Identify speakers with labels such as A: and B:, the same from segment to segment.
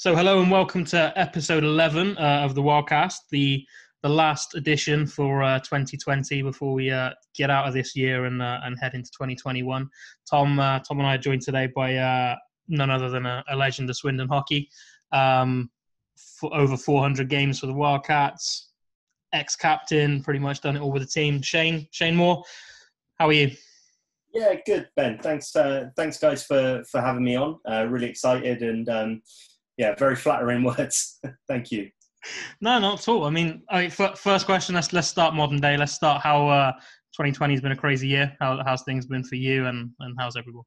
A: So, hello and welcome to episode 11 uh, of the Wildcast, the the last edition for uh, 2020 before we uh, get out of this year and uh, and head into 2021. Tom, uh, Tom and I are joined today by uh, none other than a, a, legend of Swindon hockey. Um, for over 400 games for the Wildcats, ex-captain, pretty much done it all with the team. Shane, Shane Moore, how are you?
B: Yeah, good, Ben. Thanks, thanks, guys, for for having me on. really excited and. Um, yeah, very flattering words. Thank you.
A: No, not at all. I mean, I mean, first question. Let's let's start modern day. Let's start how uh, 2020 has been a crazy year. How how's things been for you, and and how's everyone?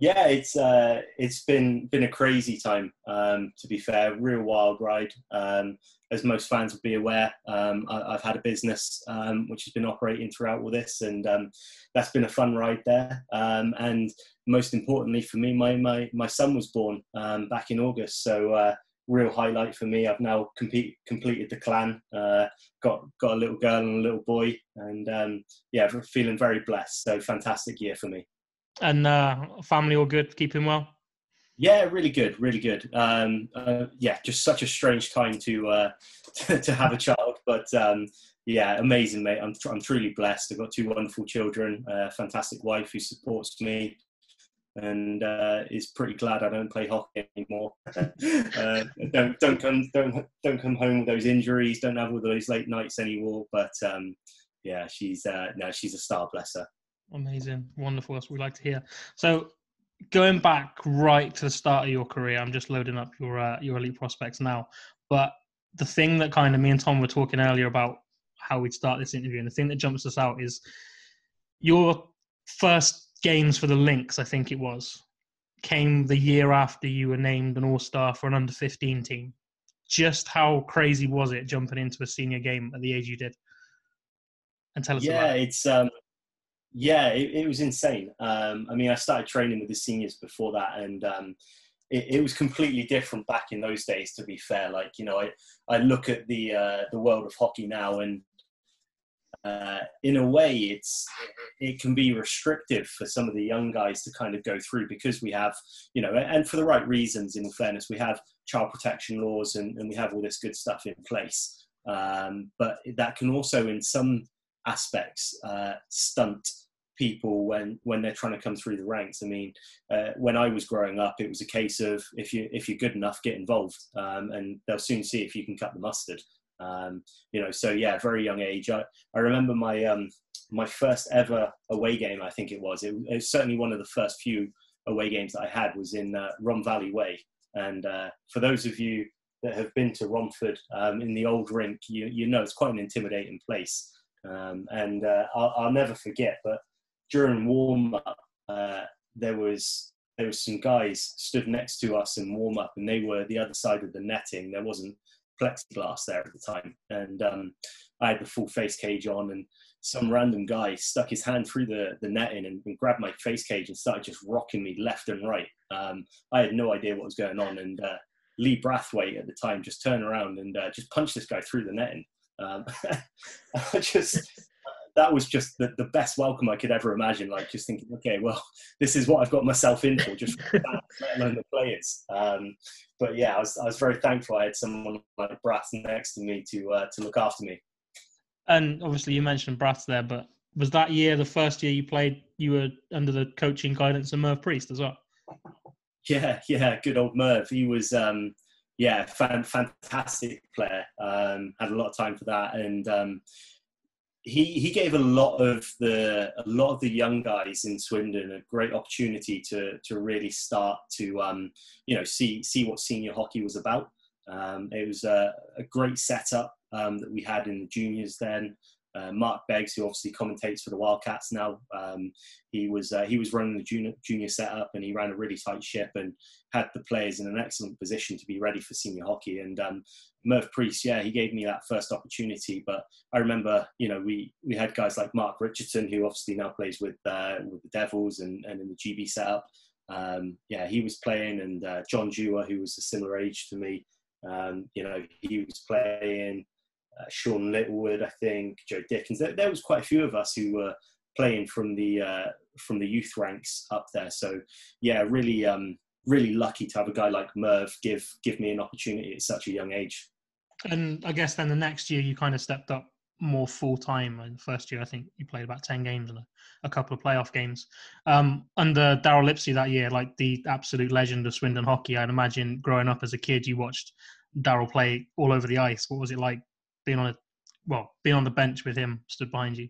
B: Yeah, it's uh, it's been been a crazy time. Um, to be fair, real wild ride. Um, as most fans will be aware, um, I, have had a business um, which has been operating throughout all this, and um, that's been a fun ride there. Um, and most importantly for me, my my, my son was born back in August, so uh, real highlight for me. I've now compete, completed the clan, uh, got got a little girl and a little boy, and um, yeah, feeling very blessed. So fantastic year for me.
A: And uh, family all good, keeping well.
B: Yeah, really good, really good. Um, uh, yeah, just such a strange time to uh, to, have a child, but um, yeah, amazing, mate. I'm I'm truly blessed. I've got two wonderful children, a fantastic wife who supports me, and uh, is pretty glad I don't play hockey anymore. uh, don't don't come don't don't come home with those injuries. Don't have all those late nights anymore. But um, yeah, she's uh, no, she's a star, bless her.
A: Amazing, wonderful. That's what we like to hear. So going back right to the start of your career, I'm just loading up your uh, your elite prospects now. But the thing that kind of me and Tom were talking earlier about how we'd start this interview, and the thing that jumps us out is your first games for the Lynx, I think it was, came the year after you were named an All Star for an under 15 team. Just how crazy was it jumping into a senior game at the age you did? And tell us about
B: yeah,
A: it.
B: it's um, yeah, it, it was insane. Um, I mean, I started training with the seniors before that, and um, it, it, was completely different back in those days. To be fair, like you know, I I look at the uh, the world of hockey now, and uh, in a way, it's it can be restrictive for some of the young guys to kind of go through because we have, you know, and for the right reasons. In fairness, we have child protection laws and, and we have all this good stuff in place. Um, but that can also, in some aspects uh, stunt people when when they're trying to come through the ranks. I mean, uh, when I was growing up, it was a case of if you if you're good enough, get involved, um, and they'll soon see if you can cut the mustard. Um, you know, so yeah, very young age. I, I remember my um, my first ever away game. I think it was. It, it, was certainly one of the first few away games that I had was in uh, Valley Way. And uh, for those of you that have been to Romford um, in the old rink, you, you know it's quite an intimidating place. Um, and uh, I'll, I'll, never forget. But during warm up, uh, there was there was some guys stood next to us in warm up, and they were the other side of the netting. There wasn't plexiglass there at the time, and um, I had the full face cage on, and some random guy stuck his hand through the, the netting and, and grabbed my face cage and started just rocking me left and right. Um, I had no idea what was going on, and uh, Lee Brathwaite at the time just turned around and uh, just punched this guy through the netting. Um, I just that was just the, the best welcome I could ever imagine. Like just thinking, okay, well, this is what I've got myself in for, just that, let alone the players. Um, but yeah, I was, I was very thankful I had someone like Bratt next to me to uh, to look after me.
A: And obviously, you mentioned Bratt there, but was that year the first year you played? You were under the coaching guidance of Merv Priest as well.
B: Yeah, yeah, good old Merv. He was, um, yeah, fan, fantastic player. Um, had a lot of time for that, and um, he he gave a lot of the a lot of the young guys in Swindon a great opportunity to to really start to um, you know see see what senior hockey was about. Um, it was a, a great setup um, that we had in the juniors then. Uh, Mark Beggs, who obviously commentates for the Wildcats now, um, he was uh, he was running the junior, junior setup and he ran a really tight ship and had the players in an excellent position to be ready for senior hockey. And um, Merv Priest, yeah, he gave me that first opportunity. But I remember, you know, we we had guys like Mark Richardson, who obviously now plays with uh, with the Devils and, and in the GB setup. Um, yeah, he was playing, and uh, John Dewar, who was a similar age to me, um, you know, he was playing. Uh, Sean Littlewood, I think, Joe Dickens. There, there, was quite a few of us who were playing from the uh, from the youth ranks up there. So yeah, really um, really lucky to have a guy like Merv give give me an opportunity at such a young age.
A: And I guess then the next year you kind of stepped up more full time. In the first year, I think you played about ten games and a, a couple of playoff games. Um, under Daryl Lipsey that year, like the absolute legend of Swindon hockey, I'd imagine growing up as a kid, you watched Daryl play all over the ice. What was it like being on a well, being on the bench with him stood behind you?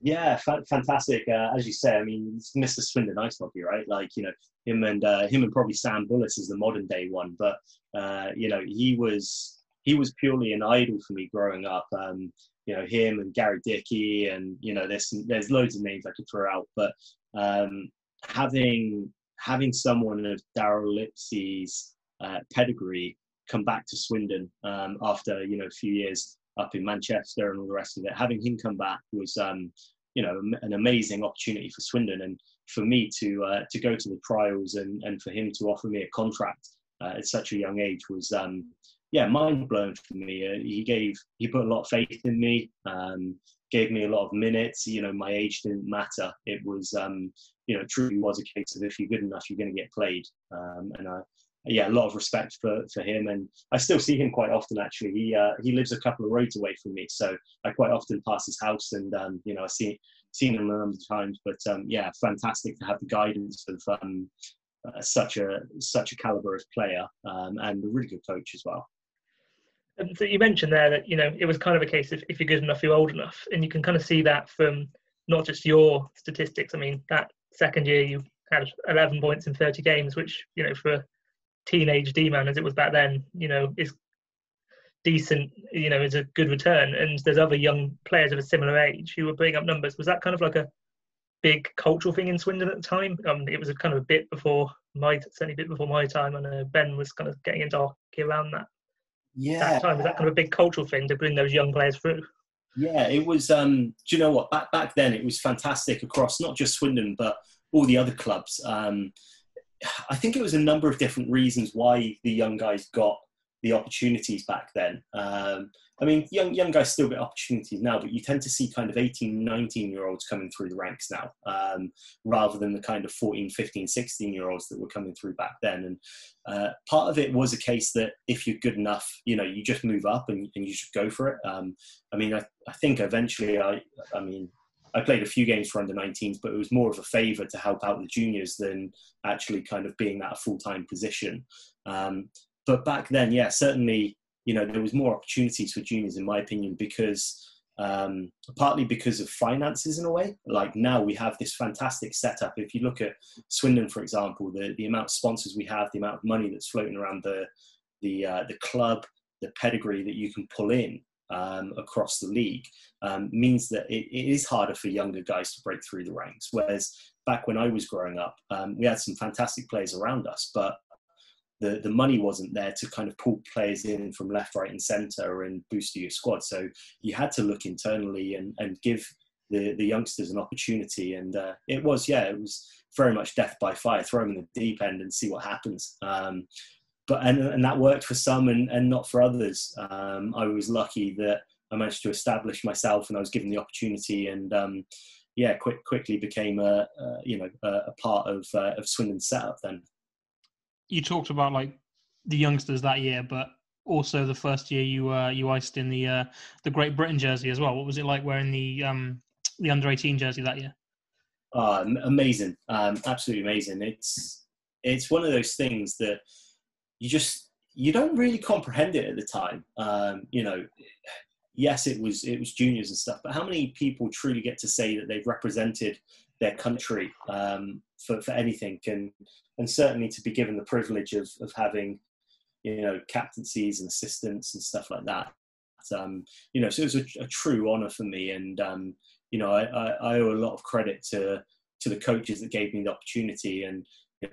B: Yeah, fantastic. Uh, as you say, I mean, Mr. Swindon ice hockey, right? Like you know, him and uh, him and probably Sam Bullis is the modern day one, but uh, you know, he was he was purely an idol for me growing up. Um, you know, him and Gary Dickey, and you know, there's some, there's loads of names I could throw out, but um, having having someone of Daryl Lipsey's uh, pedigree come back to Swindon um, after you know a few years up in Manchester and all the rest of it, having him come back was um, you know an amazing opportunity for Swindon and for me to uh, to go to the trials and and for him to offer me a contract uh, at such a young age was um, yeah, mind blowing for me. Uh, he gave he put a lot of faith in me. Um, gave me a lot of minutes. You know, my age didn't matter. It was um, you know, truly was a case of if you're good enough, you're going to get played. Um, and I yeah, a lot of respect for, for him, and I still see him quite often. Actually, he uh, he lives a couple of roads away from me, so I quite often pass his house, and um, you know, I see seen him a number of times. But um, yeah, fantastic to have the guidance of um, uh, such a such a caliber of player um, and a really good coach as well.
C: So you mentioned there that you know it was kind of a case of if you're good enough, you're old enough, and you can kind of see that from not just your statistics. I mean, that second year you had 11 points in 30 games, which you know for teenage D-man as it was back then, you know, is decent. You know, is a good return. And there's other young players of a similar age who were putting up numbers. Was that kind of like a big cultural thing in Swindon at the time? Um, it was a kind of a bit before my certainly a bit before my time, and uh, Ben was kind of getting into hockey around that
B: yeah
C: that time. Was that kind of a big cultural thing to bring those young players through?
B: Yeah, it was. Um, do you know what? Back back then, it was fantastic across not just Swindon but all the other clubs. Um, I think it was a number of different reasons why the young guys got the opportunities back then. Um, I mean, young young guys still get opportunities now, but you tend to see kind of 18, 19 year olds coming through the ranks now, um, rather than the kind of 14, 15, 16 year olds that were coming through back then. And uh, part of it was a case that if you're good enough, you know, you just move up and, and you should go for it. Um, I mean, I, I think eventually, I, I mean, I played a few games for under 19s, but it was more of a favour to help out the juniors than actually kind of being that full time position. Um, but back then, yeah, certainly you know there was more opportunities for juniors in my opinion because um, partly because of finances in a way like now we have this fantastic setup if you look at swindon for example the, the amount of sponsors we have the amount of money that's floating around the the uh, the club the pedigree that you can pull in um, across the league um, means that it, it is harder for younger guys to break through the ranks. Whereas back when I was growing up, um, we had some fantastic players around us, but the, the money wasn't there to kind of pull players in from left, right, and centre and boost your squad. So you had to look internally and, and give the, the youngsters an opportunity. And uh, it was, yeah, it was very much death by fire. Throw them in the deep end and see what happens. Um, but and, and that worked for some and, and not for others. Um, I was lucky that I managed to establish myself and I was given the opportunity and um, yeah, quick, quickly became a, a you know a, a part of uh, of Swindon's setup then
A: you talked about like the youngsters that year, but also the first year you uh, you iced in the uh, the Great Britain jersey as well. What was it like wearing the um, the under eighteen jersey that year?
B: Uh, amazing, um, absolutely amazing. It's it's one of those things that you just you don't really comprehend it at the time. Um, you know, yes, it was it was juniors and stuff, but how many people truly get to say that they've represented their country um, for, for anything? And and certainly to be given the privilege of, of having you know captaincies and assistants and stuff like that. Um, you know so it was a, a true honor for me. And um, you know I, I, I, owe a lot of credit to to the coaches that gave me the opportunity. And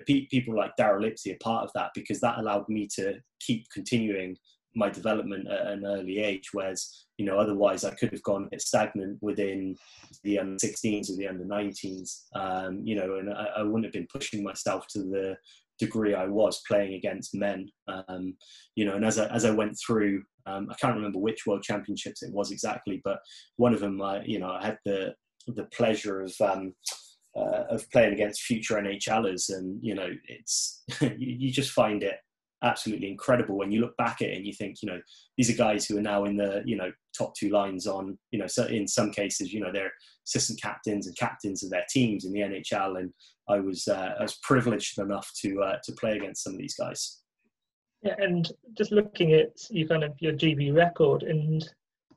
B: people like Daryl Lipsey are part of that because that allowed me to keep continuing my development at an early age whereas you know, otherwise I could have gone a bit stagnant within the under 16s or the under 19s, um, you know, and I, I, wouldn't have been pushing myself to the degree I was playing against men, um, you know, and as I, as I went through, um, I can't remember which world championships it was exactly, but one of them, I, you know, I had the, the pleasure of, um, uh, of playing against future NHLers, and you know, it's you, just find it absolutely incredible when you look back at it and you think, you know, these are guys who are now in the you know top two lines on, you know, so in some cases, you know, they're assistant captains and captains of their teams in the NHL, and I was uh, I was privileged enough to uh, to play against some of these guys.
C: Yeah, and just looking at you kind of your GB record, and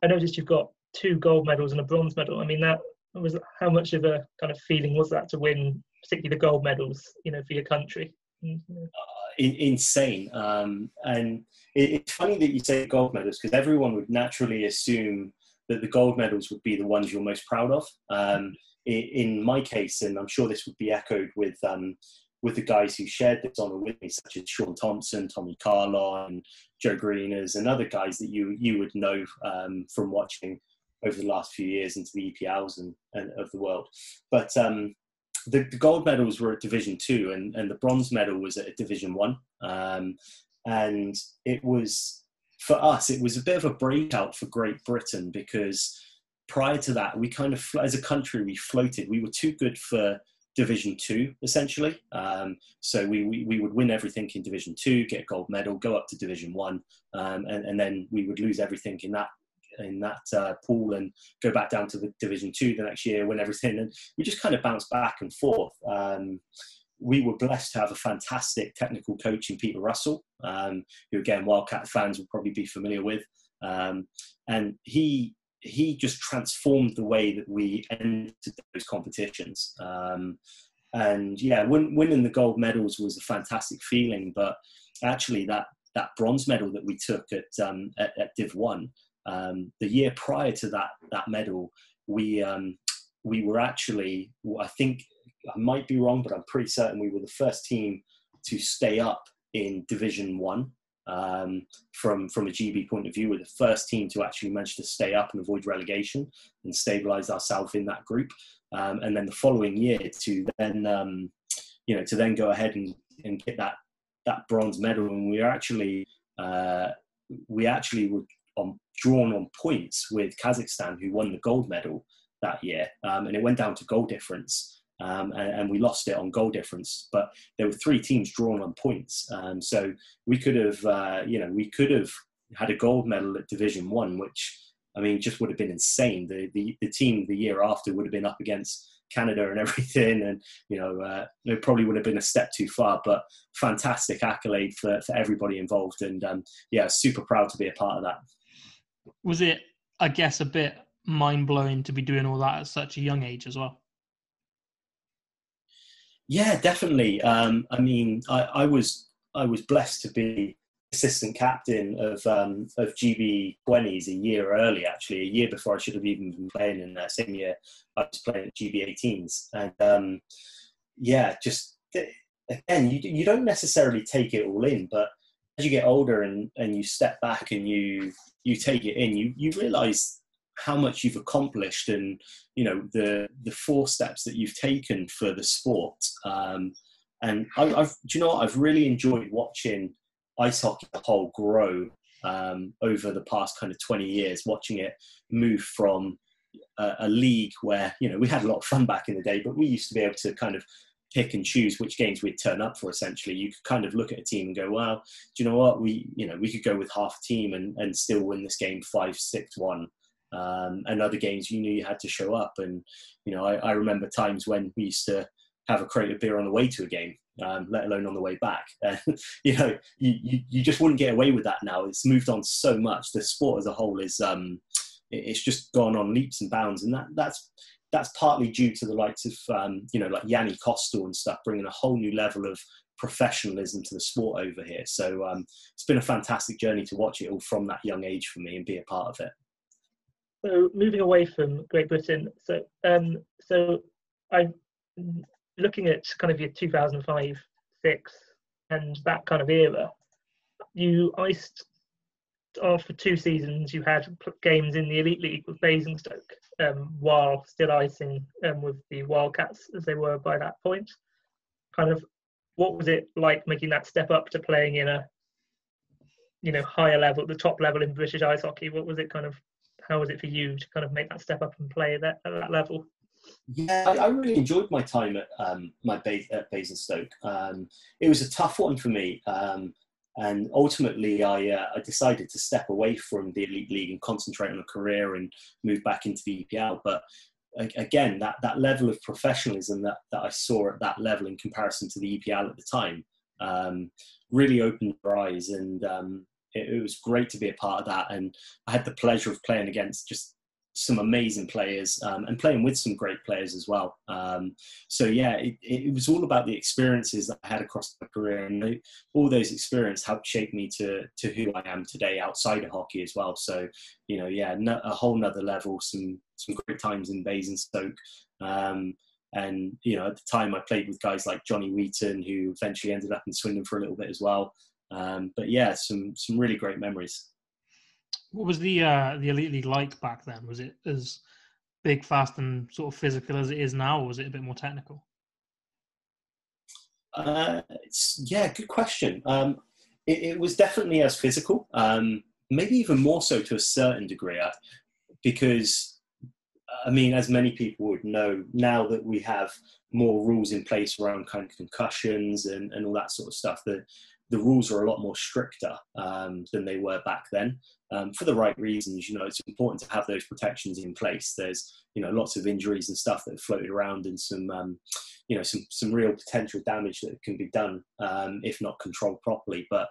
C: I noticed you've got two gold medals and a bronze medal. I mean, that was how much of a kind of feeling was that to win, particularly the gold medals, you know, for your country?
B: Mm-hmm. Uh, insane. Um, and it, it's funny that you say gold medals because everyone would naturally assume that the gold medals would be the ones you're most proud of. Um, in, in, my case, and I'm sure this would be echoed with um, with the guys who shared this honour with me, such as Sean Thompson, Tommy Carlon, Joe Greeners, and other guys that you you would know um, from watching over the last few years into the EPLs and, and of the world. But um, the, the, gold medals were at Division Two, and, and the bronze medal was at Division One. Um, and it was for us, it was a bit of a breakout for Great Britain because prior to that, we kind of, as a country, we floated. We were too good for Division Two, essentially. Um, so we, we, we would win everything in Division Two, get a gold medal, go up to Division One, um, and, and then we would lose everything in that in that uh, pool and go back down to the Division Two the next year, win everything, and we just kind of bounced back and forth. Um, we were blessed to have a fantastic technical coach in Peter Russell, um, who again Wildcat fans will probably be familiar with, um, and he he just transformed the way that we entered those competitions. Um, and yeah, win, winning the gold medals was a fantastic feeling, but actually that that bronze medal that we took at um, at, at Div One um, the year prior to that that medal, we um, we were actually I think I might be wrong, but I'm pretty certain we were the first team to stay up in Division One. Um, from from a GB point of view, we're the first team to actually manage to stay up and avoid relegation and stabilise ourselves in that group. Um, and then the following year to then um, you know to then go ahead and, and get that that bronze medal, and we are actually uh, we actually were on drawn on points with Kazakhstan, who won the gold medal that year, um, and it went down to goal difference. Um, and, and, we lost it on goal difference. But there were three teams drawn on points, um, so we could have, uh, you know, we could have had a gold medal at Division One, which I mean, just would have been insane. The, the the team the year after would have been up against Canada and everything, and you know, uh, it probably would have been a step too far. But fantastic accolade for for everybody involved, and um, yeah, super proud to be a part of that
A: was it i guess a bit mind-blowing to be doing all that at such a young age as well?
B: Yeah definitely. Um, i mean I, I, was i was blessed to be assistant captain of um, of gb 20s a year early actually a year before i should have even been playing in that same year i was playing at gb 18s and um, yeah just again you, you don't necessarily take it all in but you get older and, and you step back and you you take it in, you you realize how much you've accomplished and you know the the four steps that you've taken for the sport. Um, and I, have do you know what I've really enjoyed watching ice hockey the whole grow um, over the past kind of 20 years, watching it move from a, a, league where you know we had a lot of fun back in the day, but we used to be able to kind of pick and choose which games we'd turn up for essentially. You could kind of look at a team and go well do you know what? We you know we could go with half a team and, and still win this game five six one. Um, and other games you knew you had to show up. And you know I, I, remember times when we used to have a crate of beer on the way to a game um, let alone on the way back. You know you, you, you just wouldn't get away with that now. It's moved on so much. The sport as a whole is um, it's just gone on leaps and bounds. And that that's that's partly due to the likes of um, you know like Yanni Kostal and stuff bringing a whole new level of professionalism to the sport over here. So um, it's been a fantastic journey to watch it all from that young age for me and be a part of it.
C: So moving away from Great Britain, so um, so I'm looking at kind of your 2005, six, and that kind of era. You iced after two seasons, you had games in the Elite League with Basingstoke, um, while still icing um, with the Wildcats as they were by that point. Kind of, what was it like making that step up to playing in a, you know, higher level, the top level in British ice hockey? What was it kind of? How was it for you to kind of make that step up and play that at that level?
B: Yeah, I, I, really enjoyed my time at um, my base, at Basingstoke. Um, it was a tough one for me, um, and ultimately, I, uh, I decided to step away from the elite league and concentrate on a career and move back into the EPL. But again, that that level of professionalism that that I saw at that level in comparison to the EPL at the time um, really opened your eyes, and um, it, it was great to be a part of that. And I had the pleasure of playing against just some amazing players um, and playing with some great players as well. Um, so yeah, it, it, was all about the experiences that I had across my career, and all those experiences helped shape me to to who I am today outside of hockey as well. So you know, yeah, no, a whole nother level. Some some great times in Basingstoke. Um, and you know, at the time, I played with guys like Johnny Wheaton, who eventually ended up in Swindon for a little bit as well. Um, but yeah, some some really great memories.
A: What was the uh, the elite league like back then? Was it as big, fast, and sort of physical as it is now, or was it a bit more technical?
B: Uh, yeah, good question. Um, it, it, was definitely as physical, um, maybe even more so to a certain degree, uh, because I mean, as many people would know, now that we have more rules in place around kind of concussions and, and all that sort of stuff, the the rules are a lot more stricter um, than they were back then um, for the right reasons. You know, it's important to have those protections in place. There's, you know, lots of injuries and stuff that have floated around and some, um, you know, some, some real potential damage that can be done um, if not controlled properly. But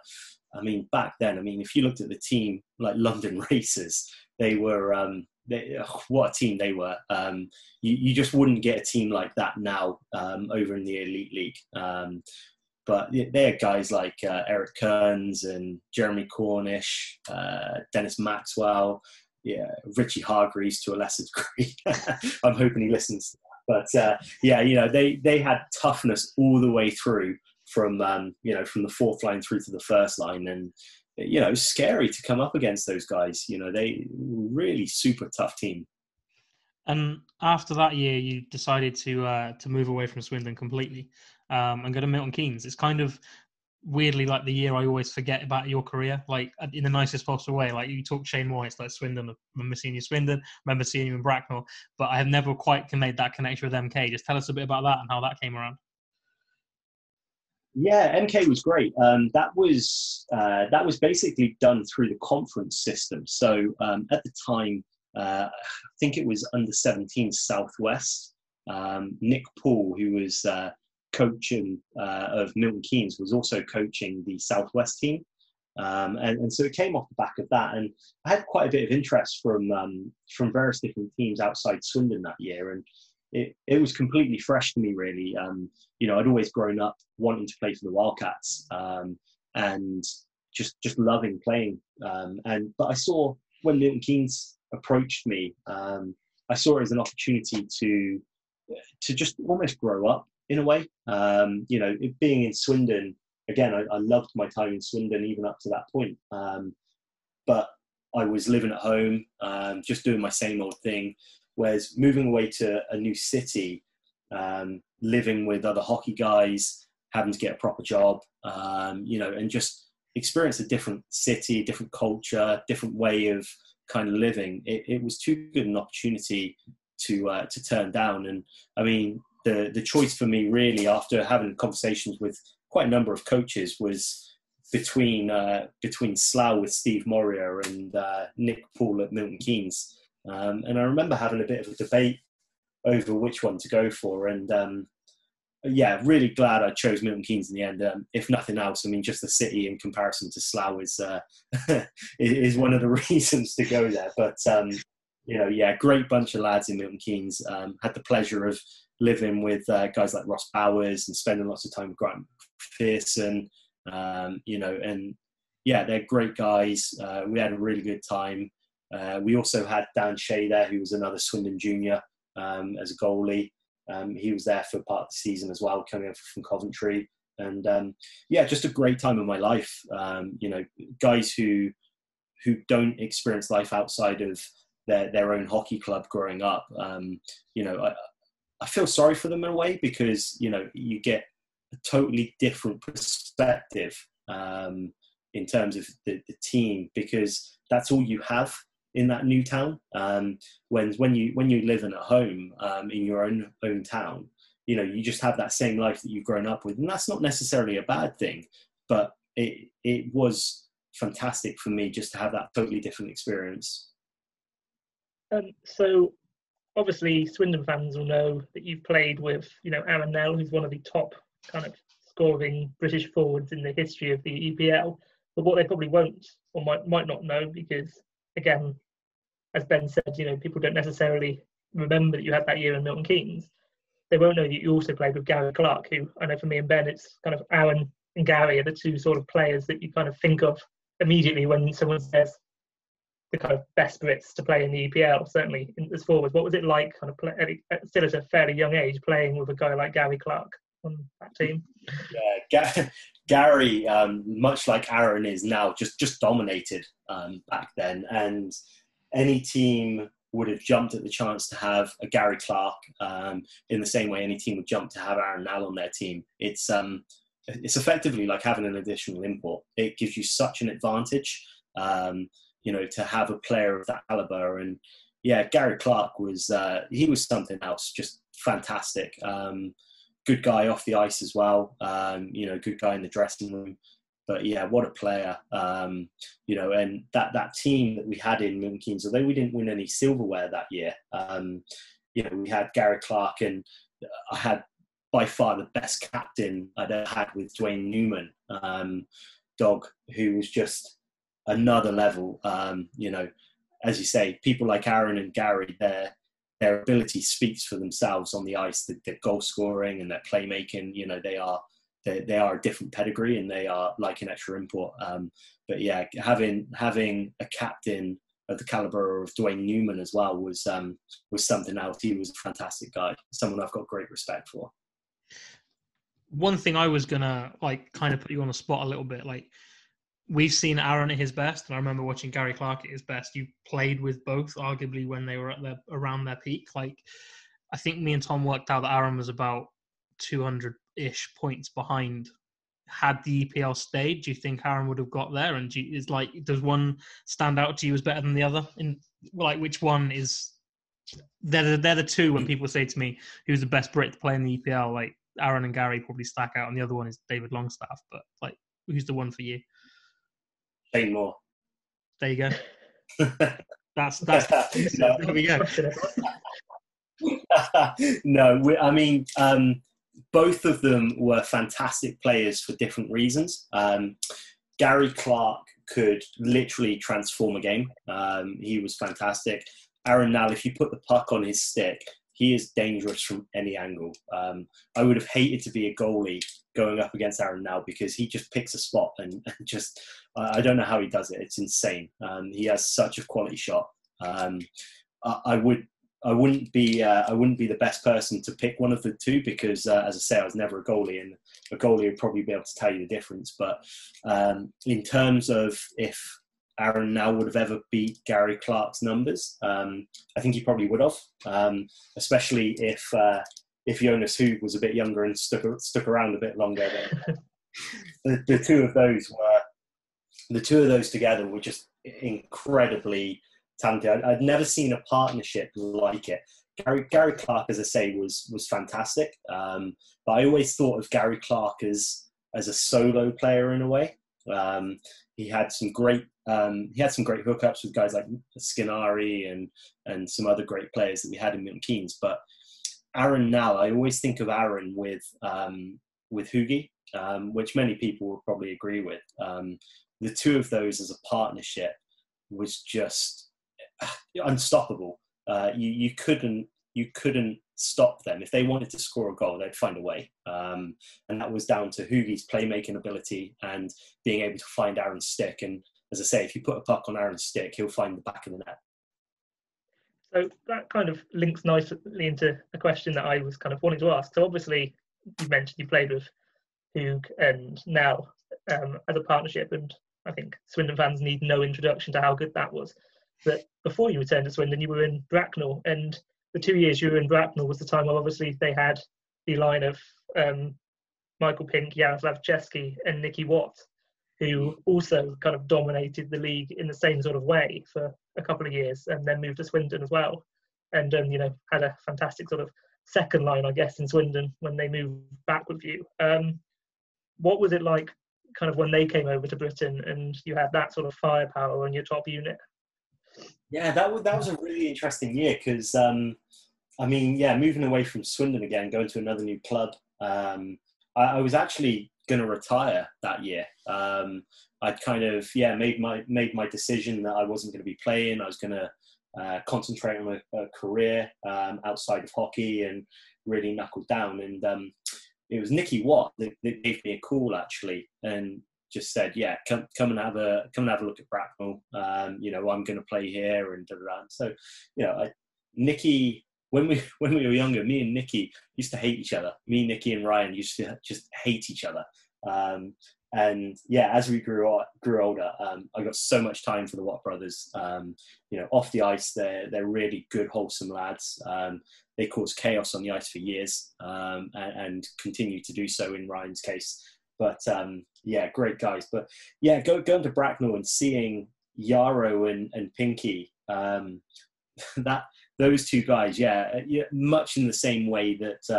B: I mean, back then, I mean, if you looked at the team like London Racers, they were, um, they, oh, what a team they were. Um, you, you, just wouldn't get a team like that now um, over in the Elite League. Um, but they had guys like uh, Eric Kearns and Jeremy Cornish, uh, Dennis Maxwell, yeah, Richie Hargreaves to a lesser degree. I'm hoping he listens. But uh, yeah, you know, they, they had toughness all the way through from, um, you know, from the fourth line through to the first line. And, you know, scary to come up against those guys. You know, they really super tough team.
A: And after that year, you decided to uh, to move away from Swindon completely um, and go to Milton Keynes. It's kind of weirdly like the year I always forget about your career, like in the nicest possible way. Like you talk Shane Moore, it's like Swindon. I remember seeing you Swindon, remember seeing you in Bracknell, but I have never quite made that connection with MK. Just tell us a bit about that and how that came around.
B: Yeah, MK was great. Um, that was uh, that was basically done through the conference system. So um, at the time, uh, I think it was under 17 Southwest. Um, Nick Poole, who was uh, coaching uh, of Milton Keynes, was also coaching the Southwest team. Um, and, and, so it came off the back of that, and I had quite a bit of interest from um, from various different teams outside Swindon that year, and it, it was completely fresh to me, really. Um, you know, I'd always grown up wanting to play for the Wildcats, um, and just just loving playing. Um, and but I saw when Milton Keynes approached me, um, I saw it as an opportunity to to just almost grow up in a way. Um, you know, being in Swindon, again, I, I, loved my time in Swindon even up to that point. Um, but I was living at home, um, just doing my same old thing. Whereas moving away to a new city, um, living with other hockey guys, having to get a proper job, um, you know, and just experience a different city, different culture, different way of kind of living. It, it was too good an opportunity to uh, to turn down. And I mean, the the choice for me really, after having conversations with quite a number of coaches, was between uh, between Slough with Steve Moria and uh, Nick Poole at Milton Keynes. Um, and I remember having a bit of a debate over which one to go for. And um, yeah, really glad I chose Milton Keynes in the end. Um, if nothing else, I mean, just the city in comparison to Slough is uh, is one of the reasons to go there. But um, you know, yeah, great bunch of lads in Milton Keynes. Um, had the pleasure of living with uh, guys like Ross Bowers and spending lots of time with Grant Pearson. Um, you know, and yeah, they're great guys. Uh, we had a really good time. Uh, we also had Dan Shea there, who was another Swindon junior um, as a goalie. Um, he was there for part of the season as well, coming from Coventry. And um, yeah, just a great time of my life. Um, you know, guys who who don't experience life outside of their, their own hockey club growing up. Um, you know, I, I feel sorry for them in a way because you know you get a totally different perspective um, in terms of the, the, team because that's all you have in that new town. Um, when when you when you live in at home um, in your own own town, you know you just have that same life that you've grown up with, and that's not necessarily a bad thing. But it it was fantastic for me just to have that totally different experience.
C: Um, so obviously Swindon fans will know that you've played with, you know, Aaron Nell, who's one of the top kind of scoring British forwards in the history of the EPL. But what they probably won't or might might not know, because again, as Ben said, you know, people don't necessarily remember that you had that year in Milton Keynes. They won't know that you also played with Gary Clark, who I know for me and Ben, it's kind of Aaron and Gary are the two sort of players that you kind of think of immediately when someone says the kind of best Brits to play in the EPL, certainly in, as forwards. What was it like, kind of play, still at a fairly young age, playing with a guy like Gary Clark on that team?
B: Yeah, Gary, um, much like Aaron is now, just just dominated um, back then, and any team would have jumped at the chance to have a Gary Clark um, in the same way any team would jump to have Aaron Nell on their team. It's um, it's effectively like having an additional import. It gives you such an advantage. Um, you know, to have a player of that caliber. And yeah, Gary Clark was uh, he was something else, just fantastic. Um, good guy off the ice as well. Um, you know, good guy in the dressing room. But yeah, what a player. Um, you know, and that that team that we had in Keynes, although we didn't win any silverware that year, um, you know, we had Gary Clark and I had by far the best captain I'd ever had with Dwayne Newman, um, dog, who was just another level. Um, you know, as you say, people like Aaron and Gary, their their ability speaks for themselves on the ice. The, goal scoring and their playmaking, you know, they are they, they are a different pedigree and they are like an extra import. Um, but yeah, having having a captain of the caliber of Dwayne Newman as well was um, was something else. He was a fantastic guy, someone I've got great respect for.
A: One thing I was gonna like kind of put you on the spot a little bit, like we've seen Aaron at his best, and I remember watching Gary Clark at his best. You played with both, arguably, when they were at their around their peak. Like, I think me and Tom worked out that Aaron was about 200 ish points behind. Had the EPL stayed, do you think Aaron would have got there? And you, is like, does one stand out to you as better than the other? In like, which one is? They're the, they're the two when people say to me, "Who's the best Brit to play in the EPL?" Like Aaron and Gary probably stack out, and the other one is David Longstaff. But like, who's the one for you?
B: Shane Moore.
A: There you go. that's that's. no. There we go.
B: no, we, I mean, um, both of them were fantastic players for different reasons. Um, Gary Clark could literally transform a game. Um, he was fantastic. Aaron Nell, if you put the puck on his stick, he is dangerous from any angle. Um, I would have hated to be a goalie going up against Aaron now because he just picks a spot and, and just I don't know how he does it. It's insane. Um, he has such a quality shot. Um, I, I, would I wouldn't be uh, I wouldn't be the best person to pick one of the two because uh, as I say I was never a goalie and a goalie would probably be able to tell you the difference. But um, in terms of if Aaron Nell would have ever beat Gary Clark's numbers, um, I think he probably would have, um, especially if uh, if Jonas Hoog was a bit younger and stuck stuck around a bit longer. the, the two of those were the two of those together were just incredibly talented. I'd, never seen a partnership like it. Gary, Gary Clark, as I say, was was fantastic. Um, but I always thought of Gary Clark as as a solo player in a way. Um, he had some great um, he had some great hookups with guys like Skinari and and some other great players that we had in Milton Keynes. But Aaron Nell, I always think of Aaron with um, with Hoogie, um, which many people will probably agree with. Um, the two of those as a partnership was just unstoppable. Uh, you you couldn't you couldn't stop them if they wanted to score a goal. They'd find a way, um, and that was down to Hoogie's playmaking ability and being able to find Aaron's stick. And as I say, if you put a puck on Aaron's stick, he'll find the back of the net.
C: So that kind of links nicely into a question that I was kind of wanting to ask. So obviously, you mentioned you played with Hoog and Nell um, as a partnership, and I think Swindon fans need no introduction to how good that was. But before you returned to Swindon, you were in Bracknell, and the two years you were in Bracknell was the time where obviously they had the line of um, Michael Pink, Jaroslav Cesky, and Nicky Watt. Who also kind of dominated the league in the same sort of way for a couple of years, and then moved to Swindon as well, and um, you know had a fantastic sort of second line, I guess, in Swindon when they moved back with you. Um, what was it like, kind of when they came over to Britain, and you had that sort of firepower on your top unit?
B: Yeah, that was that was a really interesting year because um, I mean, yeah, moving away from Swindon again, going to another new club. Um, I, I, was actually going to retire that year. Um, I'd kind of yeah made my made my decision that I wasn't going to be playing. I was going to uh, concentrate on a, a career um, outside of hockey and really knuckle down. And um, it was Nicky Watt that, that, gave me a call actually and just said, "Yeah, come come and have a come and have a look at Bracknell. Um, you know, I'm going to play here and da, da, da. So, you know, I, Nicky when we when we were younger, me and Nicky used to hate each other. Me, Nicky, and Ryan used to just hate each other. Um, and yeah, as we grew grew older, um, I got so much time for the Watt brothers. Um, you know, off the ice, they're they're really good, wholesome lads. Um, they caused chaos on the ice for years um, and, and, continue to do so in Ryan's case. But um, yeah, great guys. But yeah, go, going to Bracknell and seeing Yarrow and, and Pinky, um, that those two guys, yeah, yeah, much in the same way that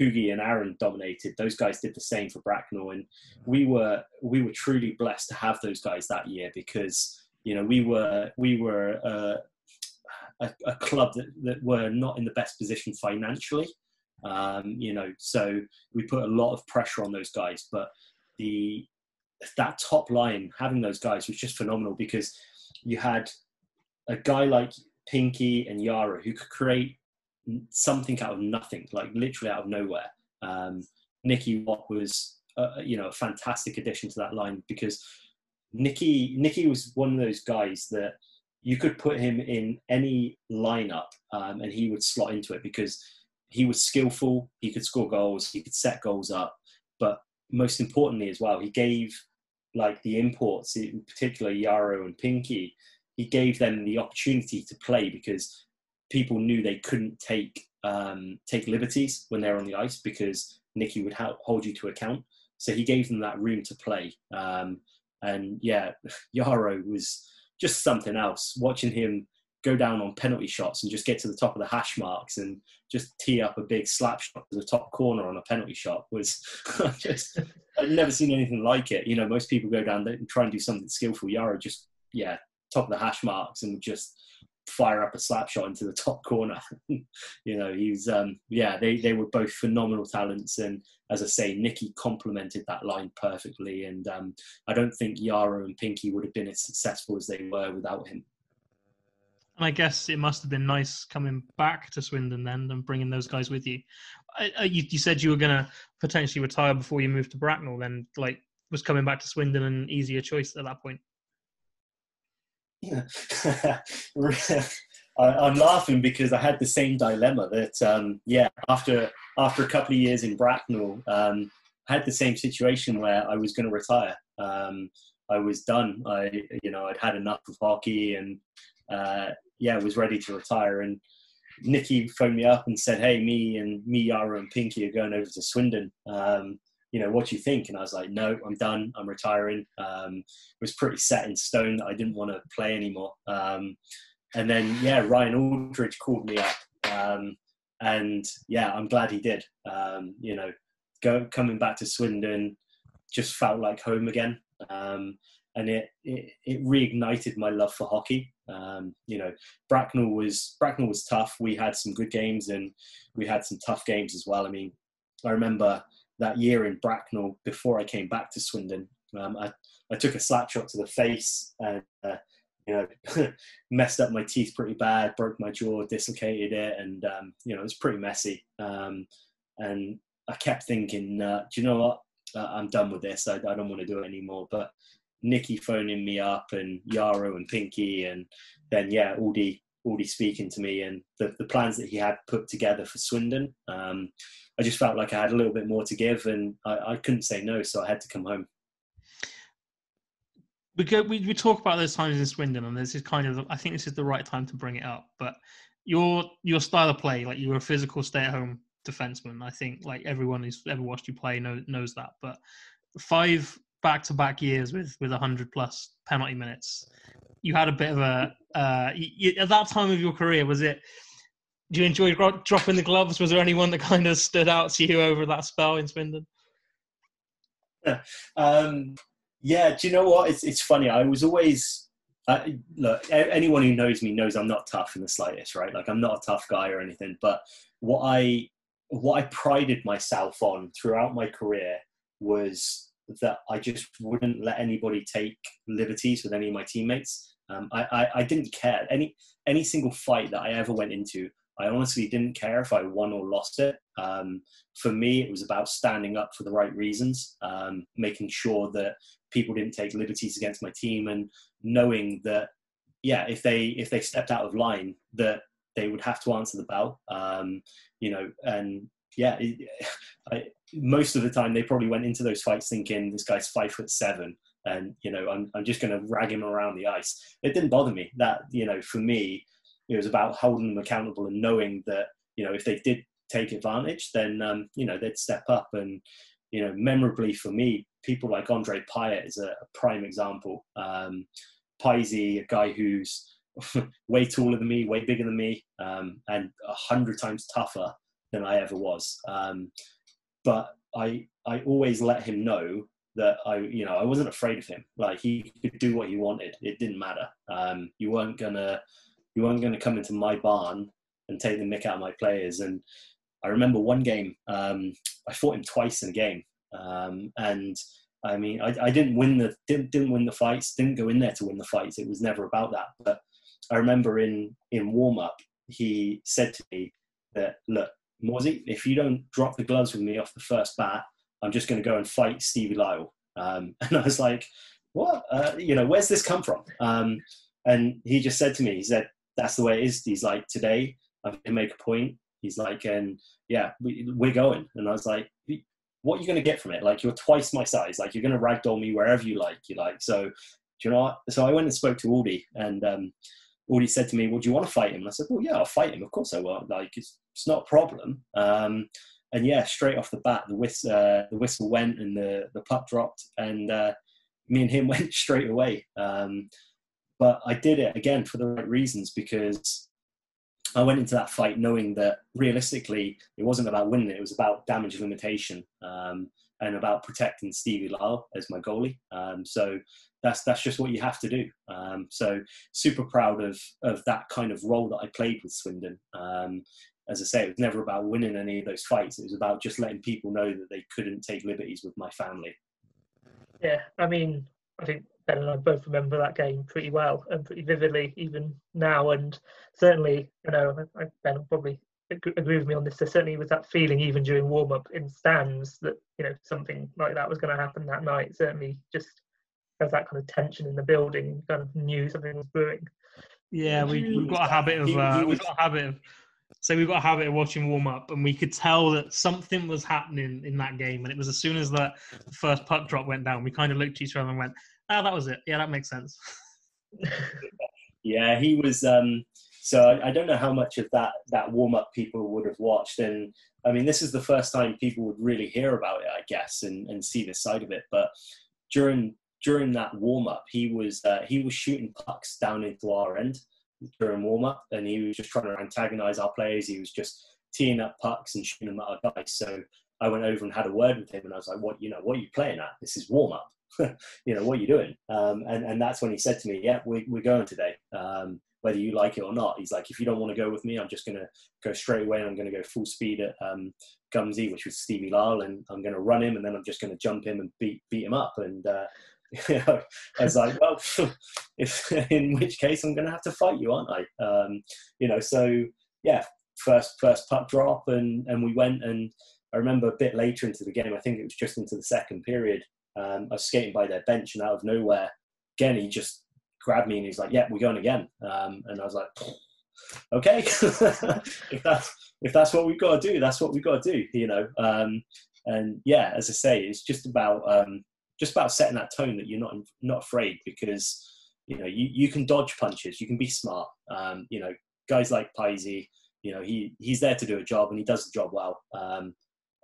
B: Hoogie and Aaron dominated. Those guys did the same for Bracknell, and we were we were truly blessed to have those guys that year because you know we were we were uh, a, a, club that, that were not in the best position financially. Um, you know, so we put a lot of pressure on those guys, but the that top line having those guys was just phenomenal because you had a guy like Pinky and Yara who could create something out of nothing, like literally out of nowhere. Um, Nicky Watt was, uh, you know, a fantastic addition to that line because Nicky Nicky was one of those guys that you could put him in any lineup um, and he would slot into it because he was skillful, he could score goals, he could set goals up, but most importantly as well, he gave like the imports, in particular Yarrow and Pinky, he gave them the opportunity to play because people knew they couldn't take um, take liberties when they're on the ice because Nicky would hold you to account. So he gave them that room to play. Um, and yeah, Yarrow was just something else. Watching him go down on penalty shots and just get to the top of the hash marks and just tee up a big slap shot to the top corner on a penalty shot was just I've never seen anything like it. You know, most people go down there and try and do something skillful. Yarrow just yeah top of the hash marks and just fire up a slap shot into the top corner. you know, he's um, yeah, they they were both phenomenal talents, and as I say, Nicky complemented that line perfectly, and um, I don't think Yara and Pinky would have been as successful as they were without him.
A: And I guess it must have been nice coming back to Swindon then and bringing those guys with you. I, you, you said you were going to potentially retire before you moved to Bracknell. Then, like, was coming back to Swindon an easier choice at that point?
B: I, am laughing because I had the same dilemma that um, yeah after after a couple of years in Bracknell um, I had the same situation where I was going to retire. Um, I was done. I you know I'd had enough of hockey and uh, yeah was ready to retire and. Nicky phoned me up and said, "Hey, me and me, Yara and Pinky are going over to Swindon. Um, you know, what do you think? And I was like, no, I'm done. I'm retiring. Um, it was pretty set in stone that I didn't want to play anymore. Um, and then, yeah, Ryan Aldridge called me up. Um, and yeah, I'm glad he did. Um, you know, go, coming back to Swindon just felt like home again. Um, and it, it, it, reignited my love for hockey. Um, you know, Bracknell was Bracknell was tough. We had some good games and we had some tough games as well. I mean, I remember that year in Bracknell before I came back to Swindon. Um, I, I took a slap shot to the face and, uh, you know, messed up my teeth pretty bad, broke my jaw, dislocated it, and, um, you know, it was pretty messy. Um, and I kept thinking, uh, do you know what? Uh, I'm done with this. I, I don't want to do it anymore. But Nicky phoning me up and Yarrow and Pinky and then, yeah, Aldi, Aldi speaking to me and the, the plans that he had put together for Swindon. Um, I just felt like I had a little bit more to give, and I, I couldn't say no, so I had to come home.
A: We go. We, we talk about those times in Swindon, and this is kind of. I think this is the right time to bring it up. But your your style of play, like you were a physical stay-at-home defenseman. I think like everyone who's ever watched you play know, knows that. But five back-to-back years with with 100 plus penalty minutes. You had a bit of a uh, you, at that time of your career. Was it? Do you enjoy dropping the gloves? Was there anyone that kind of stood out to you over that spell in Swindon?
B: um, yeah, do you know what? It's it's funny. I was always look. Anyone who knows me knows I'm not tough in the slightest, right? Like I'm not a tough guy or anything. But what I what I prided myself on throughout my career was that I just wouldn't let anybody take liberties with any of my teammates. Um, I, I, I didn't care any any single fight that I ever went into. I honestly didn't care if I won or lost it. Um, for me, it was about standing up for the right reasons, um, making sure that people didn't take liberties against my team, and knowing that, yeah, if they if they stepped out of line, that they would have to answer the bell. Um, you know, and yeah, I, most of the time they probably went into those fights thinking this guy's five foot seven, and you know, I'm I'm just going to rag him around the ice. It didn't bother me. That you know, for me, it was about holding them accountable and knowing that you know if they did take advantage, then um, you know they'd step up. And you know, memorably for me, people like Andre Payette is a, a prime example. Um, Paisy, a guy who's way taller than me, way bigger than me, um, and a hundred times tougher than I ever was. Um, but I I always let him know that I you know I wasn't afraid of him. Like he could do what he wanted. It didn't matter. Um, you weren't gonna you weren't gonna come into my barn and take the mick out of my players. And I remember one game um, I fought him twice in a game, um, and I mean I, I didn't win the didn't, didn't win the fights. Didn't go in there to win the fights. It was never about that. But I remember in in warm up he said to me that look Morsy, if you don't drop the gloves with me off the first bat, I'm just going to go and fight Stevie Lyle. Um, and I was like, what? Uh, you know, where's this come from? Um, and he just said to me, he said, that's the way it is. He's like, today I can make a point. He's like, and yeah, we, we're going. And I was like, what are you going to get from it? Like, you're twice my size. Like, you're going to ragdoll me wherever you like. You like, so, do you know what? So I went and spoke to Aldi and, um, Aldi said to me, well, do you want to fight him? And I said, well, yeah, I'll fight him. Of course I will. Like, it's, it's not a problem. Um, and yeah, straight off the bat, the whistle, uh, the whistle went and the, the puck dropped, and uh, me and him went straight away. Um, but I did it again for the right reasons because I went into that fight knowing that realistically it wasn't about winning; it was about damage limitation um, and about protecting Stevie Lyle as my goalie. Um, so that's that's just what you have to do. Um, so super proud of of that kind of role that I played with Swindon. Um, as I say, it was never about winning any of those fights. It was about just letting people know that they couldn't take liberties with my family.
C: Yeah, I mean, I think Ben and I both remember that game pretty well and pretty vividly, even now. And certainly, you know, Ben will probably agree with me on this. There certainly was that feeling, even during warm up in stands, that you know something like that was going to happen that night. Certainly, just as that kind of tension in the building, kind of knew something was brewing.
A: Yeah, we, we've got a habit of uh, we've got a habit of so we've got a habit of watching warm up, and we could tell that something was happening in that game. And it was as soon as that first puck drop went down, we kind of looked at each other and went, "Ah, that was it. Yeah, that makes sense."
B: yeah, he was. Um, so I, don't know how much of that that warm up people would have watched, and I mean, this is the first time people would really hear about it, I guess, and, and see this side of it. But during during that warm up, he was uh, he was shooting pucks down into our end during warm up, and he was just trying to antagonize our players. He was just teeing up pucks and shooting them at our guys. So I went over and had a word with him, and I was like, "What you know? What are you playing at? This is warm up. you know, what are you doing?" Um, and and that's when he said to me, "Yeah, we, we're going today." Um, whether you like it or not, he's like, if you don't want to go with me, I'm just going to go straight away I'm going to go full speed at um, Gumsy, which was Stevie Lyle, and I'm going to run him and then I'm just going to jump him and beat beat him up. And uh, I was like, well, if in which case I'm going to have to fight you, aren't I? Um, you know, so yeah, first first puck drop, and and we went, and I remember a bit later into the game, I think it was just into the second period. Um, I was skating by their bench, and out of nowhere, again he just grabbed me and he's like, "Yeah, we're going again," um, and I was like. Okay, if that's if that's what we've got to do, that's what we've got to do, you know. Um, and yeah, as I say, it's just about um, just about setting that tone that you're not not afraid because you know you, you can dodge punches, you can be smart. Um, you know, guys like Paisy, you know he he's there to do a job and he does the job well. Um,